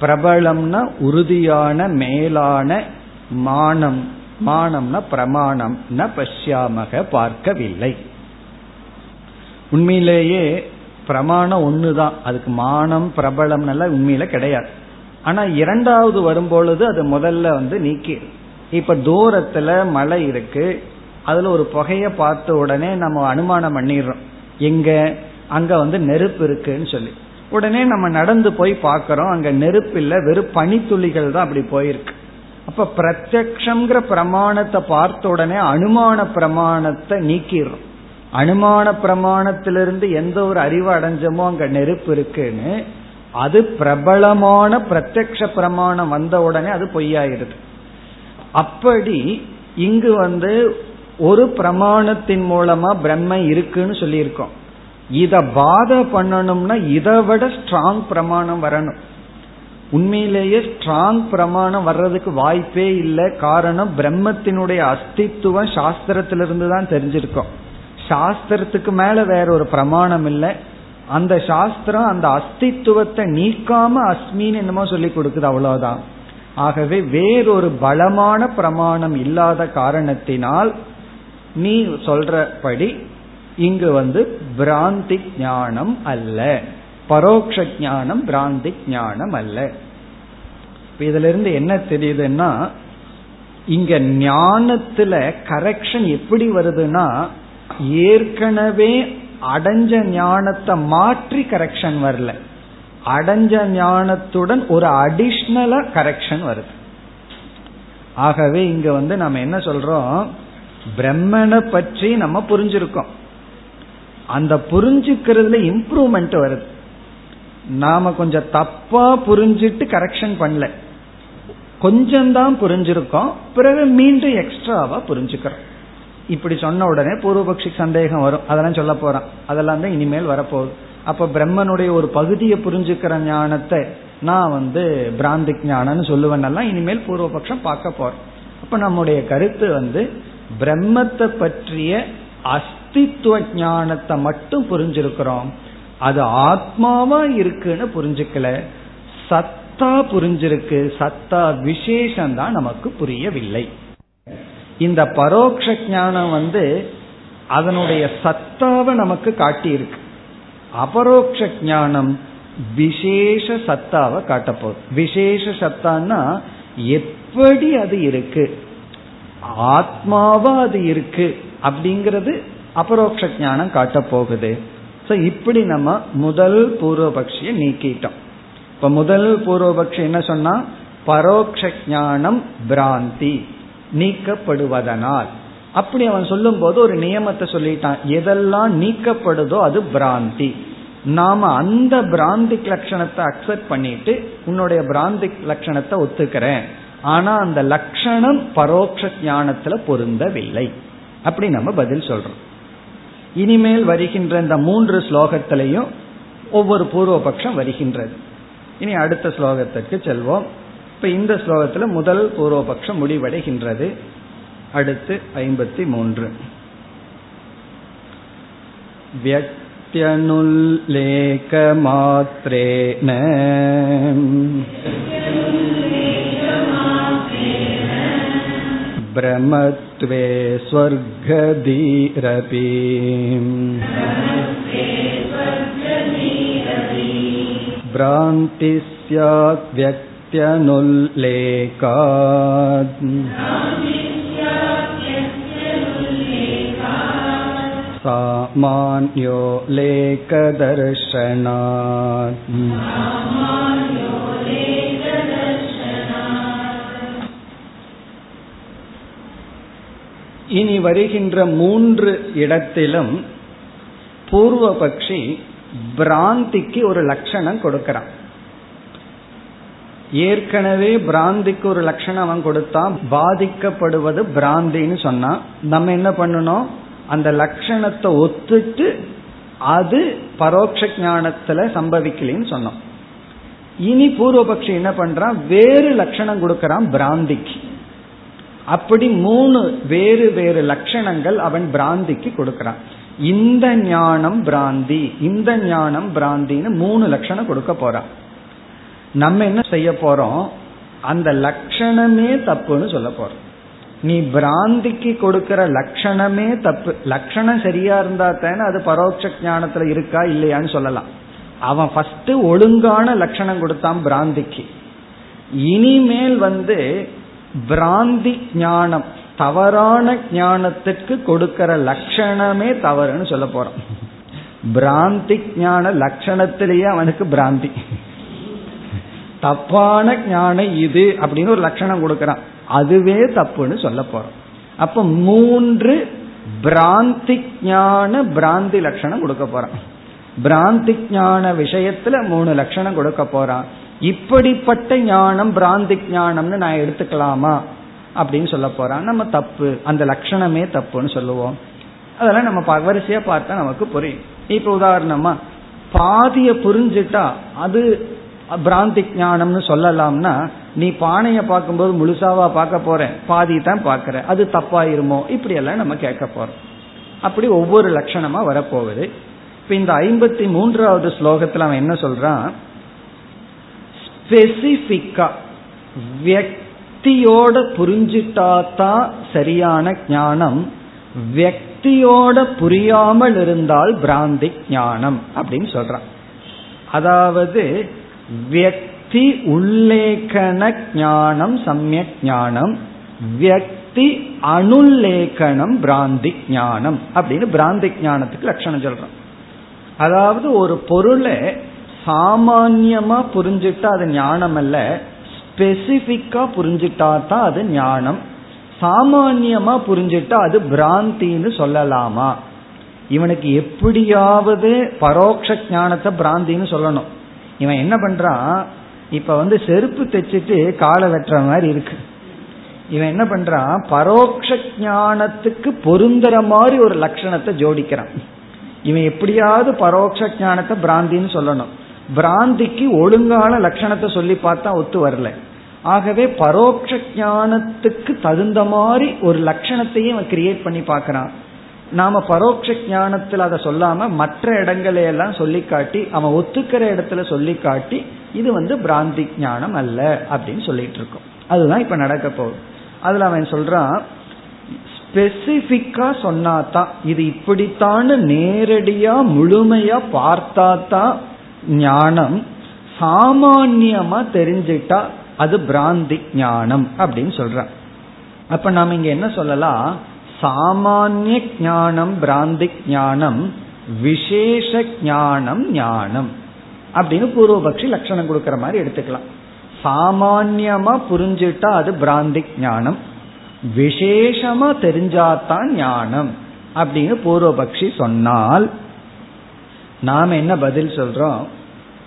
பிரபலம்னா உறுதியான மேலான மானம். மானம்னா பிரமாணம் ந பஷ்யாமக பார்க்கவில்லை. உண்மையிலேயே பிரமாணம் ஒண்ணுதான். அதுக்கு மானம் பிரபலம் உண்மையில கிடையாது. ஆனா இரண்டாவது வரும்பொழுது அது முதல்ல வந்து நீக்கி. இப்ப தூரத்துல மலை இருக்கு. அதுல ஒரு புகைய பார்த்த உடனே நம்ம அனுமானம் பண்ணிடுறோம். எங்க? அங்க வந்து நெருப்பு இருக்குன்னு சொல்லி. உடனே நம்ம நடந்து போய் பார்க்கறோம். அங்க நெருப்பு இல்ல வெறும் பனித்துளிகள் தான் அப்படி போயிருக்கு. அப்ப பிரத்யக்ஷங்கிற பிரமாணத்தை பார்த்த உடனே அனுமான பிரமாணத்தை நீக்கிடுறோம். அனுமான பிரமாணத்திலிருந்து எந்த ஒரு அறிவு அடைஞ்சமோ அங்க நெருப்பு இருக்குன்னு அது பிரபலமான பிரத்யக்ஷ பிரமாணம் வந்த உடனே அது பொய்யாயிருது அப்படி இங்கு வந்து ஒரு பிரமாணத்தின் மூலமா பிரம்மை இருக்குன்னு சொல்லியிருக்கோம். இத பாத பண்ணணும்னா இதை விட ஸ்ட்ராங் பிரமாணம் வரணும். உண்மையிலேயே ஸ்ட்ராங் பிரமாணம் வர்றதுக்கு வாய்ப்பே இல்லை. காரணம் பிரம்மத்தினுடைய அஸ்தித்துவம் சாஸ்திரத்திலிருந்து தான் தெரிஞ்சிருக்கோம். சாஸ்திரத்துக்கு மேல வேற ஒரு பிரமாணம் இல்லை. அந்த சாஸ்திரம் அந்த அஸ்தித்துவத்தை நீக்காம அஸ்மின்னு என்னமோ சொல்லி கொடுக்குது அவ்வளவுதான். ஆகவே வேறொரு பலமான பிரமாணம் இல்லாத காரணத்தினால் நீ சொல்றபடி இங்கு வந்து பிராந்தி ஞானம் அல்ல. பரோக்ஷ ஞானம் பிராந்தி ஞானம் அல்ல. இதுல இருந்து என்ன தெரியுதுன்னா இங்க ஞானத்துல கரெக்ஷன் எப்படி வருதுன்னா ஏற்கனவே அடைஞ்ச ஞானத்தை மாற்றி கரெக்ஷன் வரல. அடைஞ்ச ஞானத்துடன் ஒரு அடிஷ்னலா கரெக்ஷன் வருது. ஆகவே இங்க வந்து நம்ம என்ன சொல்றோம்? பிரம்மனை பற்றி நம்ம புரிஞ்சிருக்கோம். அந்த புரிஞ்சுக்கிறதுல இம்ப்ரூவ்மெண்ட் வருது. நாம கொஞ்சம் தப்பா புரிஞ்சிட்டு கரெக்ஷன் பண்ணல. கொஞ்சம்தான் புரிஞ்சிருக்கோம் பிறகு மீண்டும் எக்ஸ்ட்ராவா புரிஞ்சுக்கிறோம். இப்படி சொன்ன உடனே பூர்வபக்ஷி சந்தேகம் வரும். அதெல்லாம் சொல்ல போறான். அதெல்லாம் தான் இனிமேல் வரப்போகுது. அப்ப பிரம்மனுடைய ஒரு பகுதியை புரிஞ்சுக்கிற ஞானத்தை நான் வந்து பிராந்தி ஞானம்னு சொல்லுவேன்னெல்லாம் இனிமேல் பூர்வபக்ஷம் பார்க்க போறோம். அப்ப நம்முடைய கருத்து வந்து பிரம்மத்தை பற்றிய அஸ்தித்வ ஞானத்தை மட்டும் புரிஞ்சிருக்கிறோம். அது ஆத்மாவா இருக்குன்னு புரிஞ்சுக்கல. சத்தா புரிஞ்சிருக்கு. சத்தா விசேஷம் தான் நமக்கு புரியவில்லை. இந்த பரோக்ஷ ஞானம் வந்து அதனுடைய சத்தாவை நமக்கு காட்டியிருக்கு. அபரோக்ஷ ஞானம் விசேஷ சத்தாவை காட்டப்போகுது. விசேஷ சத்தான்னா எப்படி அது இருக்கு? ஆத்மாவா அது இருக்கு அப்படிங்கிறது அபரோக்ஷ ஞானம் காட்டப்போகுது. போகுது ஸோ இப்படி நம்ம முதல் பூர்வபக்ஷியை நீக்கிட்டோம். இப்ப முதல் பூர்வபக்ஷி என்ன சொன்னா பரோக்ஷ ஞானம் பிராந்தி நீக்கப்படுவதனால். அப்படி அவன் சொல்லும் போது ஒரு நியமத்தை சொல்லிட்டான். எதெல்லாம் நீக்கப்படுதோ அது பிராந்தி. நாம அந்த பிராந்திக் லட்சணத்தை அக்செப்ட் பண்ணிட்டு உன்னுடைய பிராந்திக் லட்சணத்தை ஒத்துக்கிறேன். ஆனா அந்த லட்சணம் பரோட்ச ஞானத்துல பொருந்தவில்லை. அப்படி நம்ம பதில் சொல்றோம். இனிமேல் வருகின்ற இந்த மூன்று ஸ்லோகத்திலையும் ஒவ்வொரு பூர்வபக்ஷம் வருகின்றது இனி அடுத்த ஸ்லோகத்திற்கு செல்வோம் இப்ப இந்த ஸ்லோகத்துல முதல் பூர்வபக்ஷம் முடிவடைகின்றது அடுத்து ஐம்பத்தி மூன்று व्यक्त्यनुल्लेखमात्रेण भ्रमत्वे स्वर्गधीरपि भ्रान्ति स्यात् व्यक्त्यनुल्लेखात् सामान्यो लेखदर्शनात् இனி வருகின்ற மூன்று இடத்திலும் பூர்வபக்ஷி பிராந்திக்கு ஒரு லட்சணம் கொடுக்கிறான். ஏற்கனவே பிராந்திக்கு ஒரு லட்சணம் அவன் கொடுத்தான். பாதிக்கப்படுவது பிராந்தின்னு சொன்னான் நம்ம என்ன பண்ணணும்? அந்த லட்சணத்தை ஒத்துட்டு அது பரோட்ச ஞானத்துல சம்பவிக்கலன்னு சொன்னோம். இனி பூர்வபக்ஷி என்ன பண்றான்? வேறு லட்சணம் கொடுக்கறான் பிராந்திக்கு. அப்படி மூணு வேறு வேறு லட்சணங்கள் அவன் பிராந்திக்கு கொடுக்கறான். இந்த ஞானம் பிராந்தி இந்த ஞானம் பிராந்தின்னு மூணு லட்சணம் கொடுக்க போறான். நம்ம என்ன செய்ய போறோம்? அந்த லட்சணமே தப்புன்னு சொல்ல போறோம். நீ பிராந்திக்கு கொடுக்கிற லட்சணமே தப்பு. லட்சணம் சரியா இருந்தா தானே அது பரோட்ச ஞானத்துல இருக்கா இல்லையான்னு சொல்லலாம். அவன் ஃபர்ஸ்ட் ஒழுங்கான லட்சணம் கொடுத்தான் பிராந்திக்கு. இனிமேல் வந்து பிராந்தி ஞானம் தவறான ஞானத்துக்கு கொடுக்கிற லட்சணமே தவறுன்னு சொல்ல போறோம். பிராந்தி ஞான லட்சணத்திலேயே அவனுக்கு பிராந்தி. தப்பான ஞானம் இது அப்படின்னு ஒரு லட்சணம் கொடுக்கறான். அதுவே தப்புன்னு சொல்ல போறோம். அப்ப மூன்று பிராந்தி ஞான பிராந்தி லட்சணம் கொடுக்க போறான். பிராந்தி ஞான விஷயத்துல மூணு லட்சணம் கொடுக்க போறான். இப்படிப்பட்ட ஞானம் பிராந்தி ஞானம்னு நான் எடுத்துக்கலாமா? அப்படின்னு சொல்ல போறான். நம்ம தப்பு. அந்த லட்சணமே தப்புன்னு சொல்லுவோம். அதெல்லாம் நம்ம வரிசையா பார்த்தா நமக்கு புரியும். இப்ப உதாரணமா பாதிய புரிஞ்சுட்டா அது பிராந்தி ஞானம்னு சொல்லலாம்னா நீ பானைய பார்க்கும்போது முழுசாவா பார்க்க போற. பாதி தான் பாக்குற அது தப்பாயிருமோ? இப்படி எல்லாம் நம்ம கேட்க போறோம். அப்படி ஒவ்வொரு லட்சணமா வரப்போகுது. இப்ப இந்த ஐம்பத்தி மூன்றாவது ஸ்லோகத்துல அவன் என்ன சொல்றான்? ஸ்பெசிபிக்கா வியக்தியோட புரிஞ்சிட்டாதான் சரியான ஞானம் வியக்தியோட புரியாமல் இருந்தால் பிராந்தி ஞானம் அப்படின்னு சொல்றான் அதாவது வியக்தி உல்லேகன ஞானம் சமயக் ஞானம் வியக்தி அனுல்லேகனம் பிராந்தி ஞானம் அப்படின்னு பிராந்தி ஞானத்துக்கு லட்சணம் சொல்றான் அதாவது ஒரு பொருளை சாமான்யமா புரிஞ்சுட்டா அது ஞானம் அல்ல ஸ்பெசிபிக்கா புரிஞ்சுட்டா தான் அது ஞானம். சாமான்யமா புரிஞ்சுட்டா அது பிராந்தின்னு சொல்லலாமா? இவனுக்கு எப்படியாவது பரோட்ச ஞானத்தை பிராந்தின்னு சொல்லணும். இவன் என்ன பண்றான்? இப்ப வந்து செருப்பு தைச்சிட்டு காலை வெட்டுற மாதிரி இருக்கு. இவன் என்ன பண்றான்? பரோட்ச ஞானத்துக்கு பொருந்துற மாதிரி ஒரு லட்சணத்தை ஜோடிக்கிறான். இவன் எப்படியாவது பரோட்ச ஞானத்தை பிராந்தின்னு சொல்லணும். பிராந்திக்கு ஒழுங்கான லட்சணத்தை சொல்லி பார்த்தா ஒத்து வரல. ஆகவே பரோட்ச ஞானத்துக்கு தகுந்த மாதிரி ஒரு லட்சணத்தையும் அவன் கிரியேட் பண்ணி பார்க்கறான். நாம பரோட்ச ஞானத்தில் அதை சொல்லாம மற்ற இடங்களை எல்லாம் சொல்லி காட்டி அவன் ஒத்துக்கிற இடத்துல சொல்லி காட்டி இது வந்து பிராந்தி ஞானம் அல்ல அப்படின்னு சொல்லிட்டு இருக்கோம். அதுதான் இப்ப நடக்க போகுது. அதுல அவன் சொல்றான் ஸ்பெசிபிக்கா சொன்னாதான் இது இப்படித்தான்னு நேரடியா முழுமையா பார்த்தா தான் ஞானம் சாமான்யமா தெரிஞ்சிட்டா அது பிராந்தி ஞானம் அப்படின்னு சொல்றான் அப்ப நாம இங்க என்ன சொல்லலாம்? சாமானிய ஞானம் பிராந்தி ஞானம் விசேஷ ஞானம் ஞானம் அப்படின்னு பூர்வபக்ஷி லட்சணம் கொடுக்கற மாதிரி எடுத்துக்கலாம். சாமான்யமா புரிஞ்சுட்டா அது பிராந்தி ஞானம் விசேஷமா தெரிஞ்சாதான் ஞானம் அப்படின்னு பூர்வபக்ஷி சொன்னால் நாம் என்ன பதில் சொல்றோம்?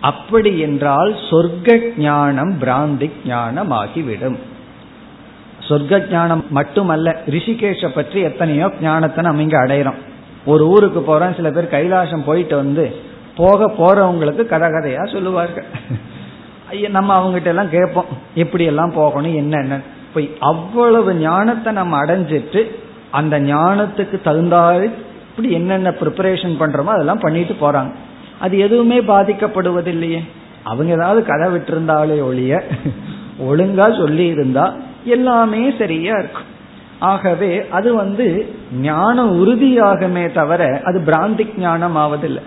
அப்படி என்றால் சொர்க்க ஞானம் பிராந்தி ஞானம் ஆகிவிடும் சொர்க்க ஞானம் மட்டுமல்ல ரிஷிகேஷ பற்றி எத்தனையோ ஞானத்தை நம்ம இங்க அடையிறோம். ஒரு ஊருக்கு போறோம் சில பேர் கைலாசம் போயிட்டு வந்து போக போறவங்களுக்கு கதை கதையா சொல்லுவார்கள் நம்ம அவங்ககிட்ட எல்லாம் கேட்போம் எப்படி எல்லாம் போகணும் என்னென்ன? போய் அவ்வளவு ஞானத்தை நம்ம அடைஞ்சிட்டு அந்த ஞானத்துக்கு தகுந்தாறு இப்படி என்னென்ன ப்ரிப்பரேஷன் பண்றோமோ அதெல்லாம் பண்ணிட்டு போறாங்க. அது எதுவுமே பாதிக்கப்படுவதில்லையே. அவங்க ஏதாவது கதை விட்டுருந்தாலே ஒழிய ஒழுங்கா சொல்லி இருந்தா எல்லாமே சரியா இருக்கும். ஆகவே அது வந்து ஞானம் உறுதியாகமே தவிர அது பிராந்தி ஞானம் ஆவதில்லை.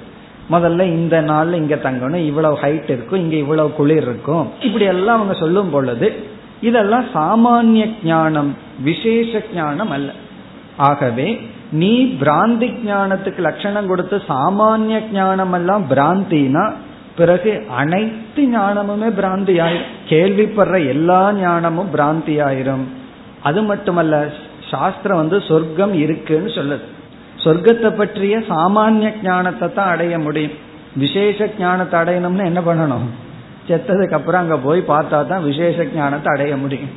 முதல்ல இந்த நாள்ல இங்க தங்கணும் இவ்வளவு ஹைட் இருக்கும் இங்க இவ்வளவு குளிர் இருக்கும். இப்படி எல்லாம் அவங்க சொல்லும் பொழுது இதெல்லாம் சாமானிய ஞானம் விசேஷ ஞானம் அல்ல. ஆகவே நீ பிராந்தி ஞானத்துக்கு லட்சணம் கொடுத்து சாமானிய ஞானம் எல்லாம் பிராந்தினா பிறகு அனைத்து ஞானமுமே பிராந்தி ஆயிரும் கேள்விப்படுற எல்லா ஞானமும் பிராந்தி ஆயிரும் அது மட்டுமல்ல சாஸ்திரம் வந்து சொர்க்கம் இருக்குன்னு சொல்லுது. சொர்க்கத்தை பற்றிய சாமானிய ஞானத்தை தான் அடைய முடியும். விசேஷ ஞானத்தை அடையணும்னு என்ன பண்ணணும்? செத்ததுக்கு அப்புறம் அங்க போய் பார்த்தா தான் விசேஷ ஞானத்தை அடைய முடியும்.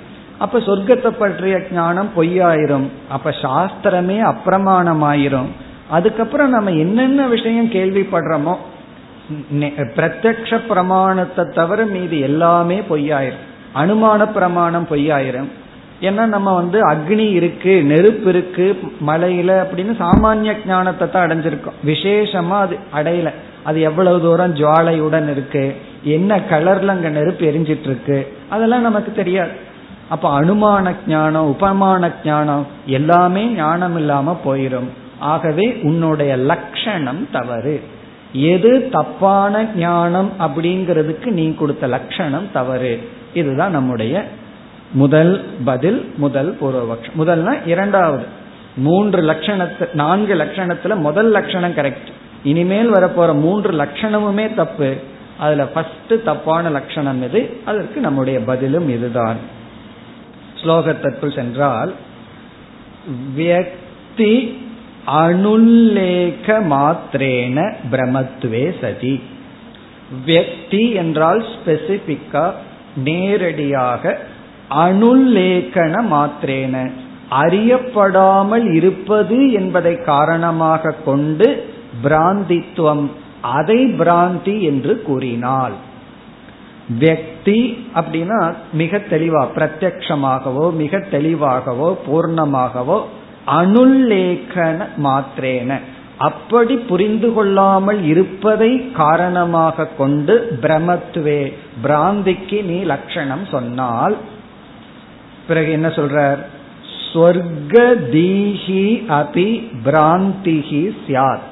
அப்ப சொர்க்கத்தை பற்றிய ஞானம் பொய்யாயிரும். அப்ப சாஸ்திரமே அப்பிரமாணமாயிரும். அதுக்கப்புறம் நம்ம என்னென்ன விஷயம் கேள்விப்படுறோமோ பிரத்யக்ஷ பிரமாணத்தை தவிர மீது எல்லாமே பொய்யாயிரும். அனுமான பிரமாணம் பொய்யாயிரும். ஏன்னா நம்ம வந்து அக்னி இருக்கு நெருப்பு இருக்கு மலையில அப்படின்னு சாமானிய ஞானத்தை தான் அடைஞ்சிருக்கோம். விசேஷமா அது அடையல. அது எவ்வளவு தூரம் ஜுவாலையுடன் இருக்கு என்ன கலர்ல அங்க நெருப்பு எரிஞ்சிட்டு இருக்கு அதெல்லாம் நமக்கு தெரியாது. அப்ப அனுமான ஞானம் உபமான ஞானம் எல்லாமே ஞானம் இல்லாம போயிடும் ஆகவே உன்னுடைய லட்சணம் தவறு. எது தப்பான ஞானம் அப்படிங்கிறதுக்கு நீ கொடுத்த லட்சணம் தவறு. இதுதான் நம்முடைய முதல் பதில் முதல் பூர்வபக்ஷம். முதல்னா இரண்டாவது. மூன்று லட்சணத்து நான்கு லட்சணத்துல முதல் லட்சணம் கரெக்ட் இனிமேல் வரப்போற மூன்று லட்சணமுமே தப்பு. அதுல ஃபர்ஸ்ட் தப்பான லட்சணம் எது? அதற்கு நம்முடைய பதிலும் இதுதான். ஸ்லோகத்திற்குள் சென்றால் வியக்தி அனுல்லேக மாத்திரேன பிரமத்துவே சதி. வியக்தி என்றால் ஸ்பெசிபிக்கா நேரடியாக அனுல்லேகன மாத்திரேன அறியப்படாமல் இருப்பது என்பதை காரணமாக கொண்டு பிராந்தித்துவம் அதை பிராந்தி என்று கூறினாள். வியக்தி அப்படின்னா மிக தெளிவா பிரத்யக்ஷமாகவோ மிக தெளிவாகவோ பூர்ணமாகவோ அனுல்லேகன மாத்திரேன. அப்படி புரிந்து கொள்ளாமல் இருப்பதை காரணமாக கொண்டு பிரமத்துவே பிராந்திக்கு நீ லட்சணம் சொன்னால் பிறகு என்ன சொல்றார்? சொர்க்கதீஹி அபி பிராந்திஹி சியாத்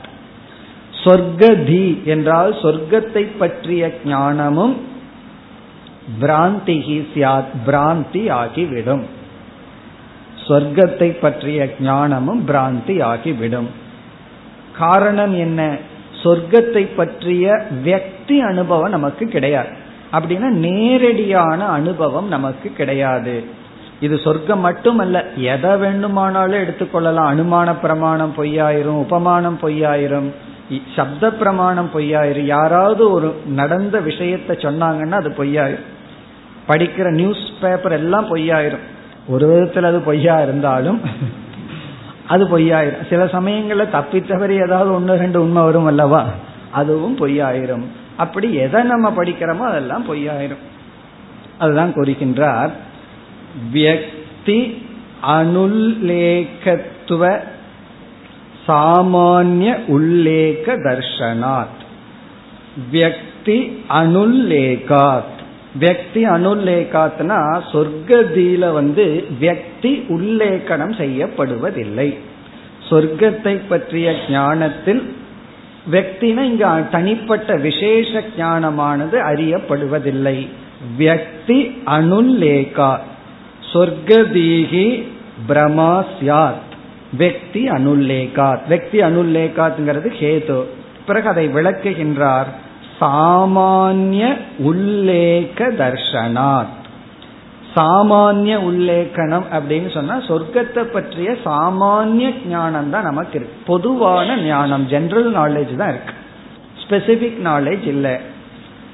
சொர்க்கதி என்றால் சொர்க்கத்தை பற்றிய ஞானமும் பிராந்திகி சியாத் பிராந்தி ஆகிவிடும். சொர்க்கத்தை பற்றிய ஞானமும் பிராந்தி ஆகிவிடும். காரணம் என்ன? சொர்க்கத்தை பற்றிய வியக்தி அனுபவம் நமக்கு கிடையாது. அப்படின்னா நேரடியான அனுபவம் நமக்கு கிடையாது. இது சொர்க்கம் மட்டுமல்ல எதை வேண்டுமானாலும் எடுத்துக்கொள்ளலாம் அனுமான பிரமாணம் பொய்யாயிரும் உபமானம் பொய்யாயிரும் சப்த பிரமாணம் பொய்யாயிரும். யாராவது ஒரு நடந்த விஷயத்த சொன்னாங்கன்னா அது பொய்யாயிரும். படிக்கிற நியூஸ் பேப்பர் எல்லாம் பொய்யாயிரும். ஒரு விதத்தில் அது பொய்யா இருந்தாலும் அது பொய்யாயிரும். சில சமயங்களில் தப்பி ஏதாவது ஒன்று ரெண்டு உண்மை வரும் அல்லவா? அதுவும் பொய்யாயிரும். அப்படி எதை நம்ம படிக்கிறோமோ அதெல்லாம் பொய்யாயிரும். அதுதான் கூறுகின்றார். வியக்தி அனுல்லேகத்துவ சாமானிய உல்லேக தர்ஷனாத். வியக்தி அனுல்லேகாத் வியக்தி அனுல்லேகாத்னா சொர்க்கதியில வந்து வியக்தி உல்லேக்கணம் செய்யப்படுவதில்லை. சொர்க்கத்தை பற்றிய ஞானத்தில் வியக்தினா இங்க தனிப்பட்ட விசேஷ ஞானமானது அறியப்படுவதில்லை. வியக்தி அனுல்லேகா சொர்க்கதீகி பிரமாஸ்யாத் வெக்தி அனுல்லேகாத் வெக்தி அனுல்லேகாத்ங்கிறது ஹேது பிறகு அதை விளக்குகின்றார் சாமானிய உல்லேக தர்ஷனாத். சாமானிய உல்லேக்கணம் அப்படின்னு சொன்னா சொர்க்கத்தை பற்றிய சாமானிய ஞானம் தான் நமக்கு இருக்கு. பொதுவான ஞானம் ஜென்ரல் நாலேஜ் தான் இருக்கு. ஸ்பெசிபிக் நாலேஜ் இல்லை.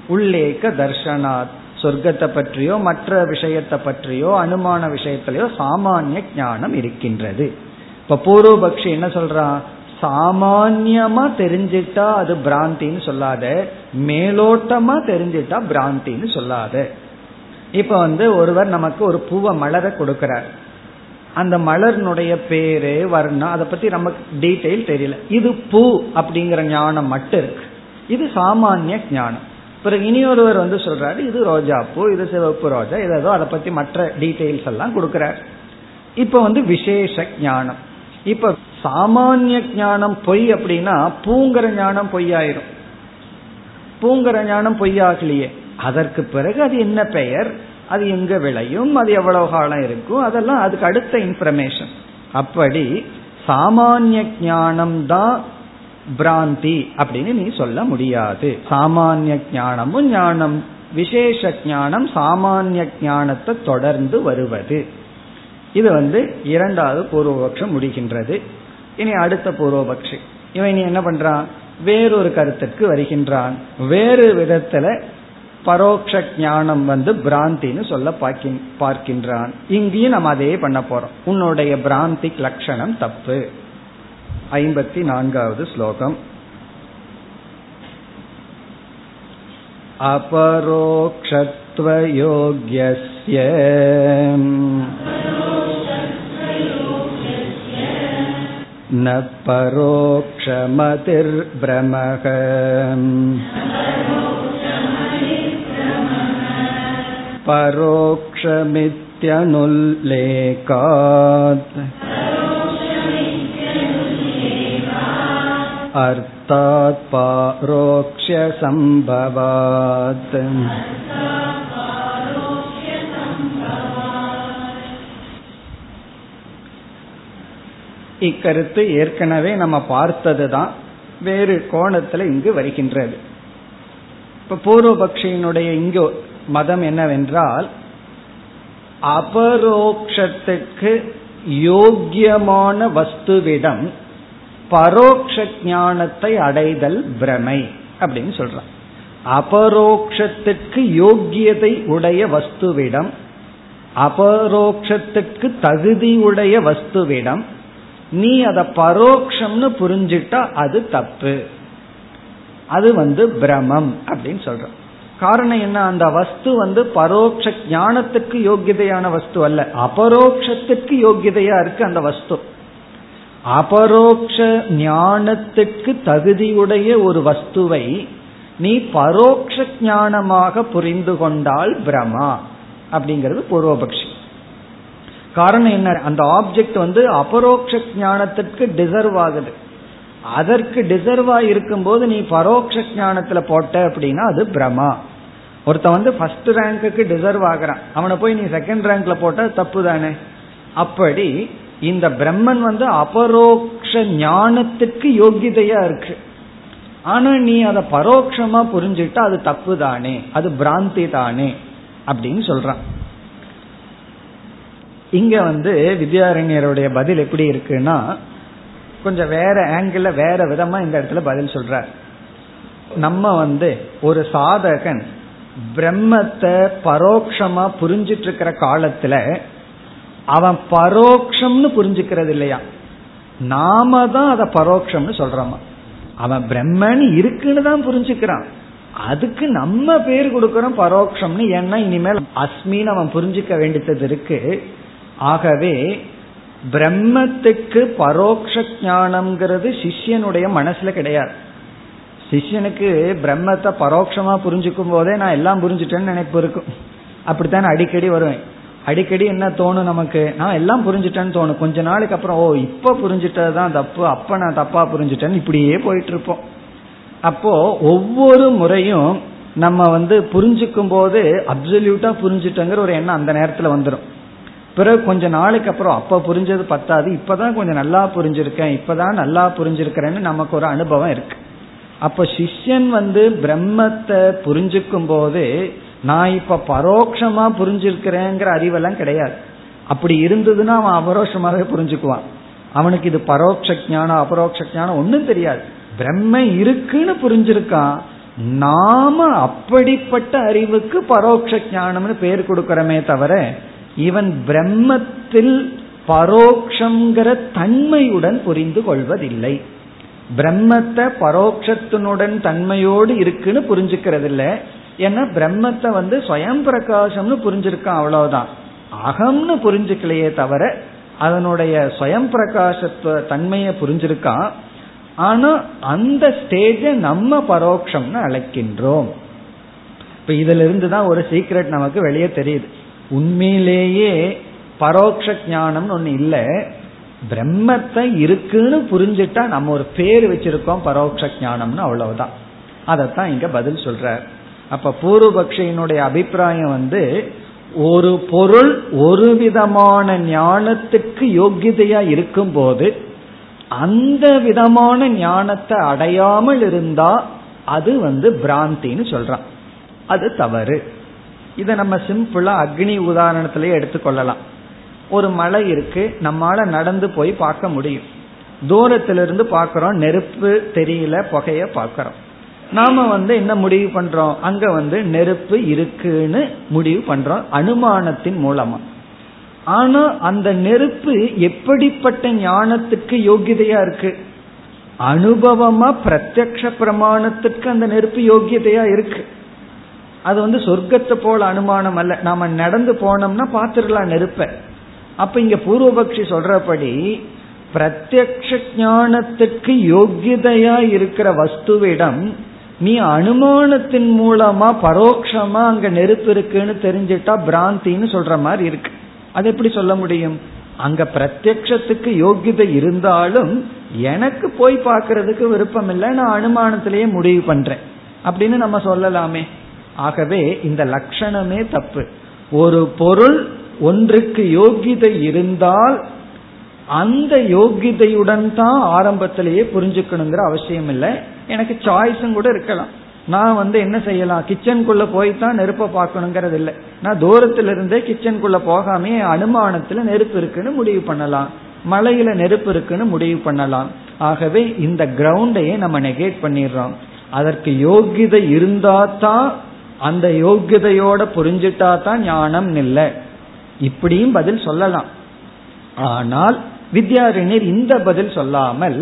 உல்லேக்க தர்ஷனாத். சொர்க்கத்தை பற்றியோ மற்ற விஷயத்தை பற்றியோ அனுமான விஷயத்திலேயோ சாமானிய ஞானம் இருக்கின்றது. இப்ப பூர்வபக்ஷி என்ன சொல்றான்? சாமான்யமா தெரிஞ்சிட்டா அது பிராந்தின்னு சொல்லாத மேலோட்டமா தெரிஞ்சிட்டா பிராந்தின்னு சொல்லாத. இப்ப வந்து ஒருவர் நமக்கு ஒரு பூவை மலரை கொடுக்கிறார். அந்த மலர்னுடைய பேரு வர்ணம் அதை பத்தி நமக்கு டீட்டெயில் தெரியல. இது பூ அப்படிங்கிற ஞானம் மட்டும் இருக்கு. இது சாமானிய ஞானம். பிறகு இனி ஒருவர் வந்து சொல்றாரு இது ரோஜா பூ இது சிவப்பு ரோஜா ஏதோ அதை பத்தி மற்ற டீட்டெயில்ஸ் எல்லாம் கொடுக்கிறார். இப்ப வந்து விசேஷ ஞானம். இப்ப சாமானிய ஞானம் பொய் அப்படின்னா பூங்கிற ஞானம் பொய்யாயிரும். பூங்கிற ஞானம் பொய்யாகலையே. அதற்கு பிறகு அது என்ன பெயர்? அது எங்க விளையும்? அது எவ்வளவு காலம் இருக்கும்? அதெல்லாம் அதுக்கு அடுத்த இன்ஃபர்மேஷன் அப்படி சாமானிய ஞானம் தான் பிராந்தி அப்படின்னு நீ சொல்ல முடியாது. சாமானிய ஞானமும் ஞானம் விசேஷ ஞானம் சாமானிய ஞானத்தை தொடர்ந்து வருவது. இது வந்து இரண்டாவது பூர்வபக்ஷம் முடிகின்றது. இனி அடுத்த பூர்வபக்ஷி இவன் இனி என்ன பண்றான் வேறொரு கருத்துக்கு வருகின்றான் வேறு விதத்துல பரோக்ஷ ஞானம் வந்து பிராந்தின்னு சொல்ல பார்க்கின்றான் இங்கேயும் நம்ம அதே பண்ண போறோம் உன்னுடைய பிராந்தி லட்சணம் தப்பு ஐம்பத்தி நான்காவது ஸ்லோகம் अपरोक्षत्वयोग्यस्य न परोक्षमतिर्भ्रमः परोक्षमित्यनुल्लेखात् अर्थात् पारोक्ष्यसम्भवात् இக்கருத்து ஏற்கனவே நம்ம பார்த்தது தான் வேறு கோணத்துல இங்கு வருகின்றது. இப்ப பூர்வபக்ஷியினுடைய இங்கு மதம் என்னவென்றால் அபரோக்ஷத்துக்கு யோக்கியமான வஸ்துவிடம் பரோக்ஷ ஞானத்தை அடைதல் பிரமை அப்படின்னு சொல்றான். அபரோக்ஷத்துக்கு யோக்கியதை உடைய வஸ்துவிடம் அபரோக்ஷத்துக்கு தகுதியுடைய வஸ்துவிடம் நீ அதை பரோக்ஷம்னு புரிஞ்சிட்டா அது தப்பு. அது வந்து பிரமம் அப்படின்னு சொல்றோம். காரணம் என்ன? அந்த வஸ்து வந்து பரோட்ச ஞானத்துக்கு யோகியதையான வஸ்து அல்ல. அபரோக்ஷத்துக்கு யோகியதையா இருக்கு அந்த வஸ்து. அபரோக்ஷ ஞானத்துக்கு தகுதியுடைய ஒரு வஸ்துவை நீ பரோக்ஷ ஞானமாக புரிந்து கொண்டால் பிரமா அப்படிங்கிறது பூர்வபக்ஷி. காரணம் என்ன? அந்த ஆப்ஜெக்ட் வந்து அபரோக்ஷ ஞானத்திற்கு டிசர்வ் ஆகுது. அதற்கு டிசர்வா இருக்கும் போது நீ பரோட்ச ஞானத்துல போட்ட அப்படின்னா அது பிரமா ஒருத்த வந்து ஃபர்ஸ்ட் ரேங்க்குக்கு டிசர்வ் ஆகிறான். அவனை போய் நீ செகண்ட் ரேங்க்ல போட்டா தப்பு தானே? அப்படி இந்த பிரம்மன் வந்து அபரோக்ஷ ஞானத்துக்கு யோகிதையா இருக்கு. ஆனா நீ அதை பரோட்சமா புரிஞ்சுட்டா அது தப்பு தானே? அது பிராந்தி தானே? அப்படின்னு சொல்றான். இங்க வந்து வித்யாரண்யருடைய பதில் எப்படி இருக்குன்னா கொஞ்சம் வேற ஆங்கிள் வேற விதமா இந்த இடத்துல பதில் சொல்ற நம்ம வந்து ஒரு சாதகன் பிரம்மத்தை பரோட்சமா புரிஞ்சிட்டு இருக்கிற காலத்துல அவன் பரோக்ஷம்னு புரிஞ்சுக்கிறது இல்லையா? நாம தான் அதை பரோட்சம்னு சொல்றோமா? அவன் பிரம்மன் இருக்குன்னு தான் புரிஞ்சுக்கிறான். அதுக்கு நம்ம பேர் கொடுக்கறோம் பரோட்சம்னு ஏன்னா இனிமேல் அஸ்மின்னு அவன் புரிஞ்சுக்க வேண்டியது இருக்கு. ஆகவே பிரம்மத்துக்கு பரோட்ச ஞானம்ங்கிறது சிஷ்யனுடைய மனசுல கிடையாது. சிஷ்யனுக்கு பிரம்மத்தை பரோட்சமா புரிஞ்சுக்கும் போதே நான் எல்லாம் புரிஞ்சுட்டேன்னு நினைப்பு இருக்கும். அப்படித்தான் அடிக்கடி வருவேன். அடிக்கடி என்ன தோணும் நமக்கு? நான் எல்லாம் புரிஞ்சுட்டேன்னு தோணும். கொஞ்ச நாளுக்கு அப்புறம் ஓ இப்ப புரிஞ்சுட்டதுதான் தப்பு. அப்ப நான் தப்பா புரிஞ்சுட்டேன்னு இப்படியே போயிட்டு இருப்போம் அப்போ ஒவ்வொரு முறையும் நம்ம வந்து புரிஞ்சுக்கும் போது அப்சல்யூட்டா புரிஞ்சுட்டோங்கிற ஒரு எண்ணம் அந்த நேரத்துல வந்துடும் பிறகு கொஞ்ச நாளுக்கு அப்புறம் அப்ப புரிஞ்சது பத்தாது இப்பதான் கொஞ்சம் நல்லா புரிஞ்சிருக்கேன் இப்பதான் நல்லா புரிஞ்சிருக்கிறேன்னு நமக்கு ஒரு அனுபவம் இருக்கு. அப்ப சிஷ்யன் வந்து பிரம்மத்தை புரிஞ்சுக்கும் போது நான் இப்ப பரோட்சமா புரிஞ்சிருக்கிறேங்கிற அறிவெல்லாம் கிடையாது. அப்படி இருந்ததுன்னா அவன் அபரோஷமாகவே புரிஞ்சுக்குவான். அவனுக்கு இது பரோட்ச ஞானம் அபரோக்ஷ ஞானம் ஒன்றும் தெரியாது. பிரம்ம இருக்குன்னு புரிஞ்சிருக்கான். நாம அப்படிப்பட்ட அறிவுக்கு பரோட்ச ஞானம்னு பேர் கொடுக்கறமே தவிர இவன் பிரம்மத்தில் பரோக்ஷங்கிற தன்மையுடன் புரிந்து கொள்வதில்லை. பிரம்மத்தை பரோட்சத்தினுடன் தன்மையோடு இருக்குன்னு புரிஞ்சுக்கிறது இல்லை ஏன்னா பிரம்மத்தை வந்து ஸ்வயம் பிரகாசம்னு புரிஞ்சிருக்கான் அவ்வளவுதான். அகம்னு புரிஞ்சுக்கலையே தவிர அதனுடைய ஸ்வயம் பிரகாசத்துவ தன்மையை புரிஞ்சிருக்கான். ஆனா அந்த ஸ்டேஜை நம்ம பரோட்சம்னு அழைக்கின்றோம். இப்ப இதுல இருந்து தான் ஒரு சீக்ரெட் நமக்கு வெளியே தெரியுது. உண்மையிலேயே பரோட்ச ஞானம்னு ஒண்ணு இல்ல. பிரம்மத்தை இருக்குன்னு புரிஞ்சுட்டா நம்ம ஒரு பேர் வச்சிருக்கோம் பரோட்ச ஞானம்னு அவ்வளவுதான். அதைத்தான் இங்க பதில் சொல்ற அப்ப பூர்வபக்ஷியினுடைய அபிப்பிராயம் வந்து ஒரு பொருள் ஒரு விதமான ஞானத்துக்கு யோகிதையா இருக்கும் போது அந்த விதமான ஞானத்தை அடையாமல் இருந்தா அது வந்து பிராந்தின்னு சொல்றான். அது தவறு. இதை நம்ம சிம்பிளா அக்னி உதாரணத்திலேயே எடுத்துக்கொள்ளலாம். ஒரு மலை இருக்கு நம்மால நடந்து போய் பார்க்க முடியும். தூரத்திலிருந்து பார்க்கிறோம் நெருப்பு தெரியல புகைய பார்க்கிறோம். நாம வந்து என்ன முடிவு பண்றோம்? அங்க வந்து நெருப்பு இருக்குன்னு முடிவு பண்றோம் அனுமானத்தின் மூலமா. ஆனா அந்த நெருப்பு எப்படிப்பட்ட ஞானத்துக்கு யோகியதையா இருக்கு? அனுபவமா பிரத்யக்ஷ பிரமாணத்துக்கு அந்த நெருப்பு யோகியதையா இருக்கு? அது வந்து சொர்க்கத்தை போல அனுமானம் அல்ல. நாம நடந்து போனோம்னா பார்த்துடலாம் நெருப்ப. அப்ப இங்க பூர்வபக்ஷி சொல்றபடி பிரத்யக்ஷ ஞானத்துக்கு யோகியதையா இருக்கிற வஸ்துவிடம் நீ அனுமானத்தின் மூலமா பரோட்சமா அங்க நெருப்பு இருக்குன்னு தெரிஞ்சிட்டா பிராந்தின்னு சொல்ற மாதிரி இருக்கு. அது எப்படி சொல்ல முடியும்? அங்க பிரத்யக்ஷத்துக்கு யோகியதை இருந்தாலும் எனக்கு போய் பார்க்கறதுக்கு விருப்பம் இல்லை நான் அனுமானத்திலேயே முடிவு பண்றேன். அப்படின்னு நம்ம சொல்லலாமே. ஆகவே இந்த லட்சணமே தப்பு. ஒரு பொருள் ஒன்றுக்கு யோகிதை இருந்தால் அந்த யோகிதையுடன் தான் ஆரம்பத்திலேயே புரிஞ்சுக்கணுங்கிற அவசியம் இல்லை. எனக்கு சாய்ஸும் கூட இருக்கலாம். நான் வந்து என்ன செய்யலாம்? கிச்சனுக்குள்ள போய் தான் நெருப்பை பார்க்கணுங்கிறது இல்லை. நான் தூரத்துல இருந்தே கிச்சனுக்குள்ள போகாமே அனுமானத்துல நெருப்பு இருக்குன்னு முடிவு பண்ணலாம். மலையில நெருப்பு இருக்குன்னு முடிவு பண்ணலாம். ஆகவே இந்த கிரவுண்டையே நம்ம நெகேட் பண்ணிடுறோம். அதற்கு யோகிதை இருந்தா தான் அந்த யோகியதையோட புரிஞ்சிட்டா தான் ஞானம் இல்லை இப்படியும் பதில் சொல்லலாம். ஆனால் வித்யாரண்யர் இந்த பதில் சொல்லாமல்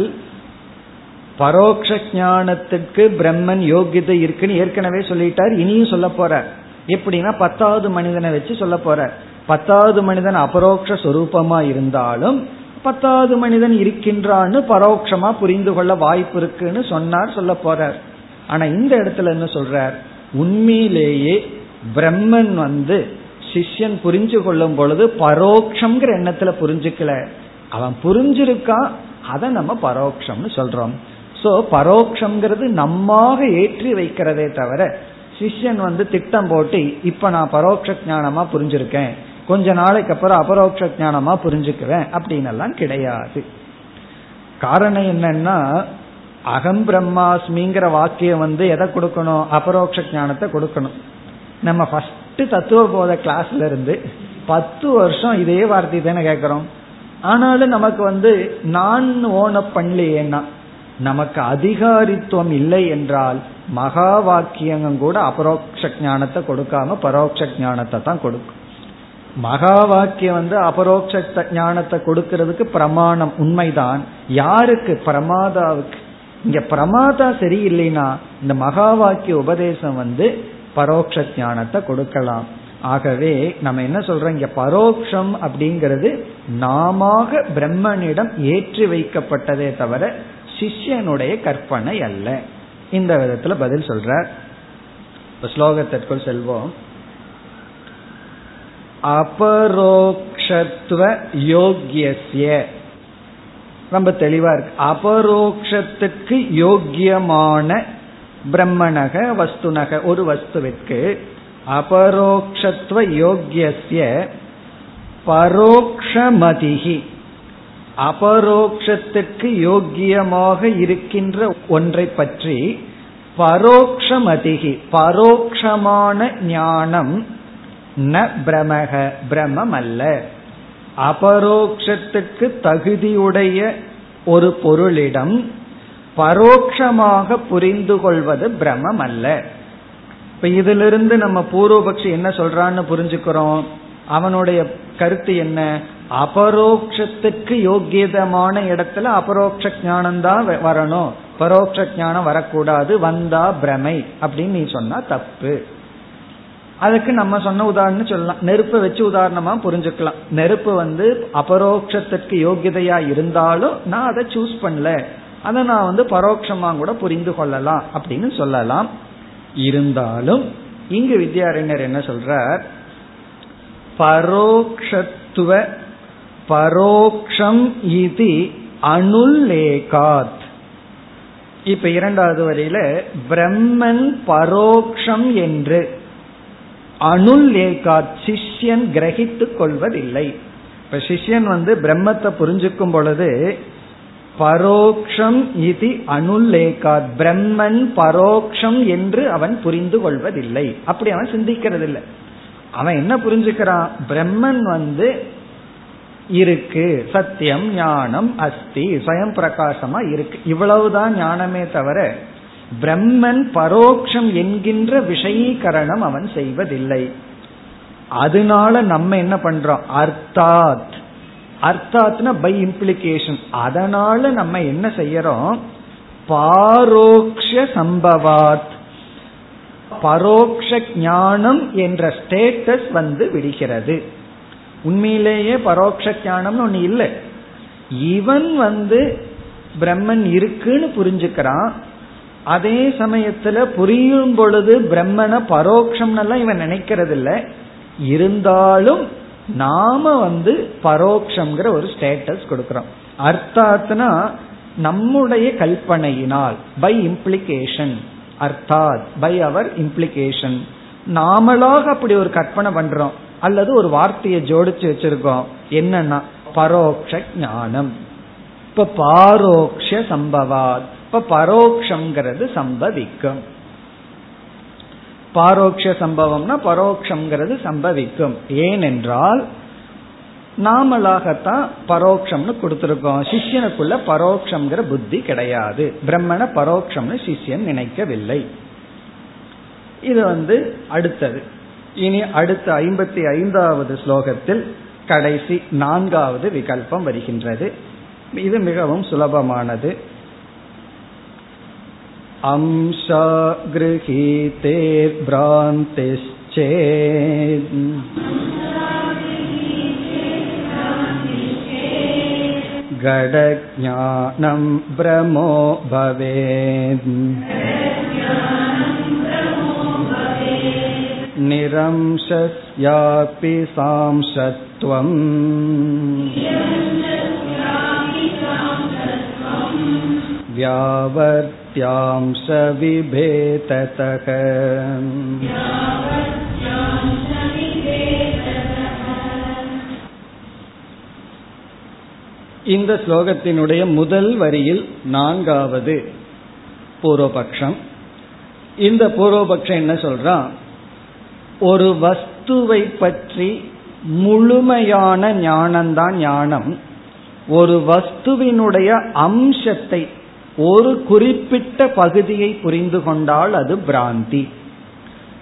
பரோக்ஷ ஞானத்துக்கு பிரம்மன் யோகியதை இருக்குன்னு ஏற்கனவே சொல்லிட்டார் இனியும் சொல்ல போறார். எப்படின்னா பத்தாவது மனிதனை வச்சு சொல்ல போறார். பத்தாவது மனிதன் அபரோக்ஷ சொரூபமா இருந்தாலும் பத்தாவது மனிதன் இருக்கின்றான்னு பரோட்சமா புரிந்து கொள்ள வாய்ப்பு இருக்குன்னு சொன்னார் சொல்ல போறார். ஆனா இந்த இடத்துல என்ன சொல்றார்? உண்மையிலேயே பிரம்மன் வந்து சிஷ்யன் புரிஞ்சு கொள்ளும் பொழுது பரோக்ஷங்கிற எண்ணத்துல புரிஞ்சுக்கல. அவன் புரிஞ்சிருக்கான் அதை நம்ம பரோக்ஷம்னு சொல்றோம். சோ பரோக்ஷங்கிறது நம்மாக ஏற்றி வைக்கிறதே தவிர சிஷ்யன் வந்து திட்டம் போட்டு இப்ப நான் பரோட்ச ஞானமா புரிஞ்சிருக்கேன். கொஞ்ச நாளைக்கு அப்புறம் அபரோக்ஷ ஞானமா புரிஞ்சுக்குவேன் அப்படின்னு எல்லாம் கிடையாது. காரணம் என்னன்னா அகம் பிரம்மாஸ்மிங்கிற வாக்கியம் வந்து எதை கொடுக்கணும்? அபரோக்ஷ ஞானத்தை கொடுக்கணும். நம்ம ஃபர்ஸ்ட் தத்துவ போத கிளாஸ்ல இருந்து பத்து வருஷம் இதே வார்த்தை தானே கேட்கிறோம். ஆனாலும் நமக்கு வந்து நான் ஓன பண்ணலையேன்னா நமக்கு அதிகாரித்துவம் இல்லை என்றால் மகா வாக்கியங்கும் கூட அபரோக்ஷ ஞானத்தை கொடுக்காம பரோட்ச ஞானத்தை தான் கொடுக்கும். மகா வாக்கியம் வந்து அபரோக்ஷ ஞானத்தை கொடுக்கறதுக்கு பிரமாணம் உண்மைதான். யாருக்கு? பிரமாதாவுக்கு. இங்க பிரமாதா சரியில்லைன்னா இந்த மகா வாக்கிய உபதேசம் வந்து பரோட்ச ஞானத்தை கொடுக்கலாம். ஆகவே நம்ம என்ன சொல்றோம்? இங்க பரோக்ஷம் அப்படிங்கிறது நாம பிரம்மனிடம் ஏற்றி வைக்கப்பட்டதே தவிர சிஷ்யனுடைய கற்பனை அல்ல. இந்த விதத்துல பதில் சொல்ற ஸ்லோகத்திற்குள் செல்வோம். அபரோக்ஷத்துவ யோகியசிய ரொம்ப தெளிவா இருக்கு. அபரோக்ஷத்துக்கு யோக்கியமான பிரம்மணக வஸ்துனக ஒரு வஸ்துவிற்கு அபரோக்ஷத்துவ யோக்கியசிய பரோக்ஷமதிகி அபரோக்ஷத்துக்கு யோக்கியமாக இருக்கின்ற ஒன்றை பற்றி பரோக்ஷமதிகி பரோக்ஷமான ஞானம் ந பிரமக பிரமம் அல்ல அபரோக்ஷத்துக்கு தகுதியுடைய ஒரு பொருளிடம் பரோட்சமாக புரிந்து கொள்வது பிரமம் அல்ல இப்ப இதிலிருந்து நம்ம பூர்வபக்ஷி என்ன சொல்றான்னு புரிஞ்சுக்கிறோம். அவனுடைய கருத்து என்ன? அபரோக்ஷத்துக்கு யோக்கியதமான இடத்துல அபரோக்ஷ ஞானம் தான் வரணும். பரோட்ச ஞானம் வரக்கூடாது. வந்தா பிரமை அப்படின்னு நீ சொன்னா தப்பு. அதுக்கு நம்ம சொன்ன உதாரணம் சொல்லலாம். நெருப்பை வச்சு உதாரணமா புரிஞ்சுக்கலாம். நெருப்பு வந்து அபரோக்ஷத்துக்கு யோகியதையா இருந்தாலும் நான் அதை சூஸ் பண்ணல. அதை நான் வந்து பரோட்சமா கூட புரிந்து கொள்ளலாம் அப்படின்னு சொல்லலாம். இருந்தாலும் இங்கு வித்யாரண்யர் என்ன சொல்றார்? பரோக்ஷத்துவ பரோக்ஷம் இது அனுல்லேகாத். இப்ப இரண்டாவது வரையில பிரம்மன் பரோக்ஷம் என்று. அணுல் ஏகாத் சிஷ்யன் கிரகித்துக் கொள்வதில்லை. இப்ப சிஷ்யன் வந்து பிரம்மத்தை புரிஞ்சுக்கும் பொழுது பரோக்ஷம் இது அனுல்லேகாத் பிரம்மன் பரோக்ஷம் என்று அவன் புரிந்து கொள்வதில்லை. அப்படி அவன் சிந்திக்கிறது இல்லை அவன் என்ன புரிஞ்சுக்கிறான்? பிரம்மன் வந்து இருக்கு சத்தியம் ஞானம் அஸ்தி சுயம் பிரகாசமா இருக்கு. இவ்வளவுதான் ஞானமே தவிர பிரம்மன் பரோக்ஷம் என்கின்ற விஷயீகரணம் அவன் செய்வதில்லை. அதனால நம்ம என்ன பண்றோம்? அர்த்தாத். அர்த்தாத்னா பை இம்ப்ளிகேஷன் அதனால நம்ம என்ன செய்யறோம்? பாரோக்ஷ சம்பவாத். பரோக்ஷ ஞானம் என்ற ஸ்டேட்டஸ் வந்து விடுகிறது. உண்மையிலேயே பரோட்ச ஞானம்னு ஒண்ணு இல்லை. இவன் வந்து பிரம்மன் இருக்குன்னு புரிஞ்சுக்கிறான். அதே சமயத்துல புரியும் பொழுது பிரம்மனை பரோட்சம்னெல்லாம் இவன் நினைக்கிறது இல்லை இருந்தாலும் நாம வந்து பரோக்ஷங்கிற ஒரு ஸ்டேட்டஸ் கொடுக்கிறோம். அர்த்தாத்னா நம்முடைய கல்பனையினால் பை இம்ப்ளிகேஷன் அர்த்தாத் பை அவர் இம்ப்ளிகேஷன் நாமளாக அப்படி ஒரு கற்பனை பண்றோம். அல்லது ஒரு வார்த்தையை ஜோடிச்சு வச்சிருக்கோம். என்னன்னா பரோக்ஷ ஞானம். இப்ப பாரோக்ஷ சம்பவாத். இப்ப பரோக்ஷங்கிறது சம்பவிக்கும். பாரோக்ஷ சம்பவம்னா பரோக்ஷங்கிறது சம்பவிக்கும். ஏனென்றால் நாமளாகத்தான் பரோக்ஷம்னு கொடுத்திருக்கோம். சிஷ்யனுக்குள்ள பரோக்ஷங்கிற புத்தி கிடையாது. பிரம்மண பரோக்ஷம்னு சிஷ்யன் நினைக்கவில்லை. இது வந்து அடுத்தது. இனி அடுத்த ஐம்பத்தி ஐந்தாவது ஸ்லோகத்தில் கடைசி நான்காவது விகல்பம் வருகின்றது. இது மிகவும் சுலபமானது. अंशा गृहीतेर्भ्रान्तिश्चेत् गडज्ञानं भ्रमो भवेत् निरंशस्यापि सांशत्वम् व्यावर्त्यांश विभेदतः இந்த ஸ்லோகத்தினுடைய முதல் வரியில் நான்காவது பூர்வபக்ஷம் இந்த பூர்வபக்ஷம் என்ன சொல்றான் ஒரு வஸ்துவை பற்றி முழுமையான ஞானம்தான் ஞானம் ஒரு வஸ்துவினுடைய அம்சத்தை ஒரு குறிப்பிட்ட பகுதியை புரிந்து கொண்டால் அது பிராந்தி.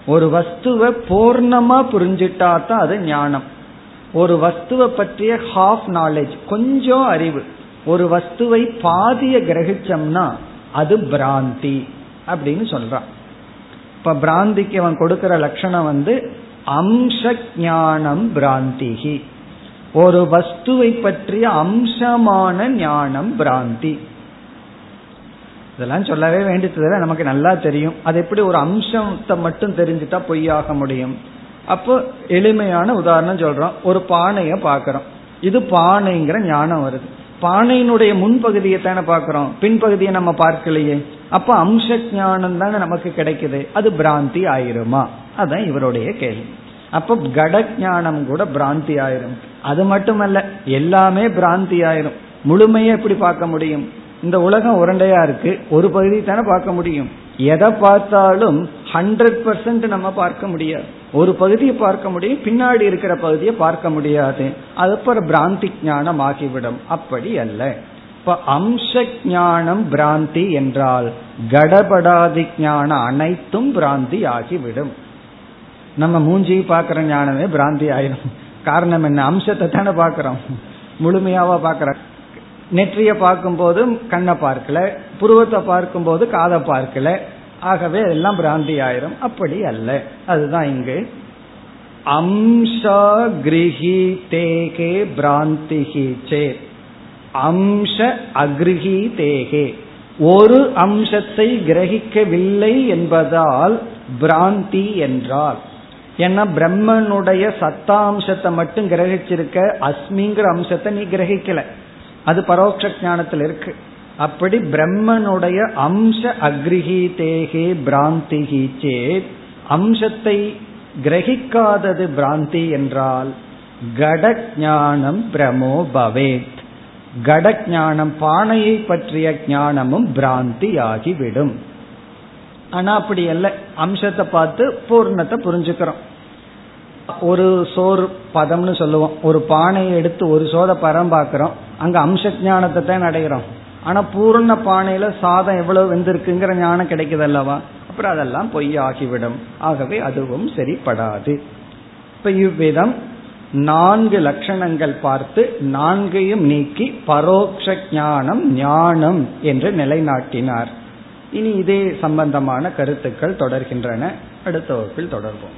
ஒரு வஸ்துவை பூர்ணமா புரிஞ்சிட்டா தான் அது ஞானம். ஒரு வஸ்துவை பற்றிய ஹாஃப் நாலேஜ் கொஞ்சம் அறிவு. ஒரு வஸ்துவை பாதிய கிரகிச்சம்னா அது பிராந்தி அப்படின்னு சொல்றான். இப்ப பிராந்திக்கு அவன் கொடுக்கிற லட்சணம் வந்து அம்ச ஞானம் பிராந்திகி ஒரு வஸ்துவை பற்றிய அம்சமான ஞானம் பிராந்தி. இதெல்லாம் சொல்லவே வேண்டியது நமக்கு நல்லா தெரியும். அது எப்படி ஒரு அம்சத்தை மட்டும் தெரிஞ்சுட்டா பொய்யாக முடியும்? அப்போ எளிமையான உதாரணம் சொல்றோம். ஒரு பானைய பாக்கிறோம் இது பானைங்கிற ஞானம் வருது. பானையினுடைய முன்பகுதியை தானே பார்க்கிறோம். பின்பகுதியை நம்ம பார்க்கலையே. அப்ப அம்ச ஞானம் தானே நமக்கு கிடைக்குது. அது பிராந்தி ஆயிருமா? அதான் இவருடைய கேள்வி. அப்ப கட ஞானம் கூட பிராந்தி ஆயிரும். அது மட்டுமல்ல எல்லாமே பிராந்தி ஆயிரும். முழுமையை எப்படி பார்க்க முடியும்? இந்த உலகம் உரண்டையா இருக்கு. ஒரு பகுதி தானே பார்க்க முடியும். எதை பார்த்தாலும் ஹண்ட்ரட் பர்சன்ட் நம்ம பார்க்க முடியாது. ஒரு பகுதியை பார்க்க முடியும் பின்னாடி இருக்கிற பகுதியை பார்க்க முடியாது. அது அப்புறம் பிராந்தி ஞானம் ஆகிவிடும். அப்படி அல்ல. இப்ப அம்ச ஞானம் பிராந்தி என்றால் கடபடாதி ஞானம் அனைத்தும் பிராந்தி ஆகிவிடும். நம்ம மூஞ்சி பார்க்கிற ஞானமே பிராந்தி ஆயிடும் காரணம் என்ன? அம்சத்தை தானே பார்க்கிறோம். முழுமையாவா பார்க்கிற நெற்றியை பார்க்கும்போது கண்ணை பார்க்கல புருவத்தை பார்க்கும்போது காதை பார்க்கல. ஆகவே எல்லாம் பிராந்தி ஆயிரும். அப்படி அல்ல. அதுதான் இங்கு. அம்சா கிரகிதேகே பிராந்திகி சே. அம்ச அக்ரிஹீதேகே ஒரு அம்சத்தை கிரகிக்கவில்லை என்பதால் பிராந்தி என்றால். ஏன்னா பிரம்மனுடைய சத்தாம்சத்தை மட்டும் கிரகிச்சிருக்க அஸ்மிங்கிற அம்சத்தை நீ கிரகிக்கல. அது பரோட்ச ஞானத்தில் இருக்கு. அப்படி பிரம்மனுடைய அம்ச அக்ரிஹீதேகே பிராந்திகி சேத் அம்சத்தை கிரகிக்காதது பிராந்தி என்றால் கட ஞானம் பிரமோ பவேத். கட ஞானம் பானையை பற்றிய ஞானமும் பிராந்தி ஆகிவிடும் ஆனா அப்படி அல்ல. அம்சத்தை பார்த்து பூர்ணத்தை புரிஞ்சுக்கிறோம். ஒரு சோறு பதம்னு சொல்லுவோம். ஒரு பானையை எடுத்து ஒரு சோத பரம் பார்க்கிறோம். அங்க அம்ச ஞானத்தை தான் அடைகிறோம் ஆனா பூர்ண பானையில சாதம் எவ்வளவு வெந்திருக்குங்கிற ஞானம் கிடைக்குது அல்லவா அப்புறம் அதெல்லாம் பொய் ஆகிவிடும் ஆகவே அதுவும் சரிப்படாது. இப்ப இவ்விதம் நான்கு லட்சணங்கள் பார்த்து நான்கையும் நீக்கி பரோக்ஷ ஞானம் ஞானம் என்று நிலைநாட்டினார். இனி இதே சம்பந்தமான கருத்துக்கள் தொடர்கின்றன. அடுத்த வகுப்பில் தொடர்போம்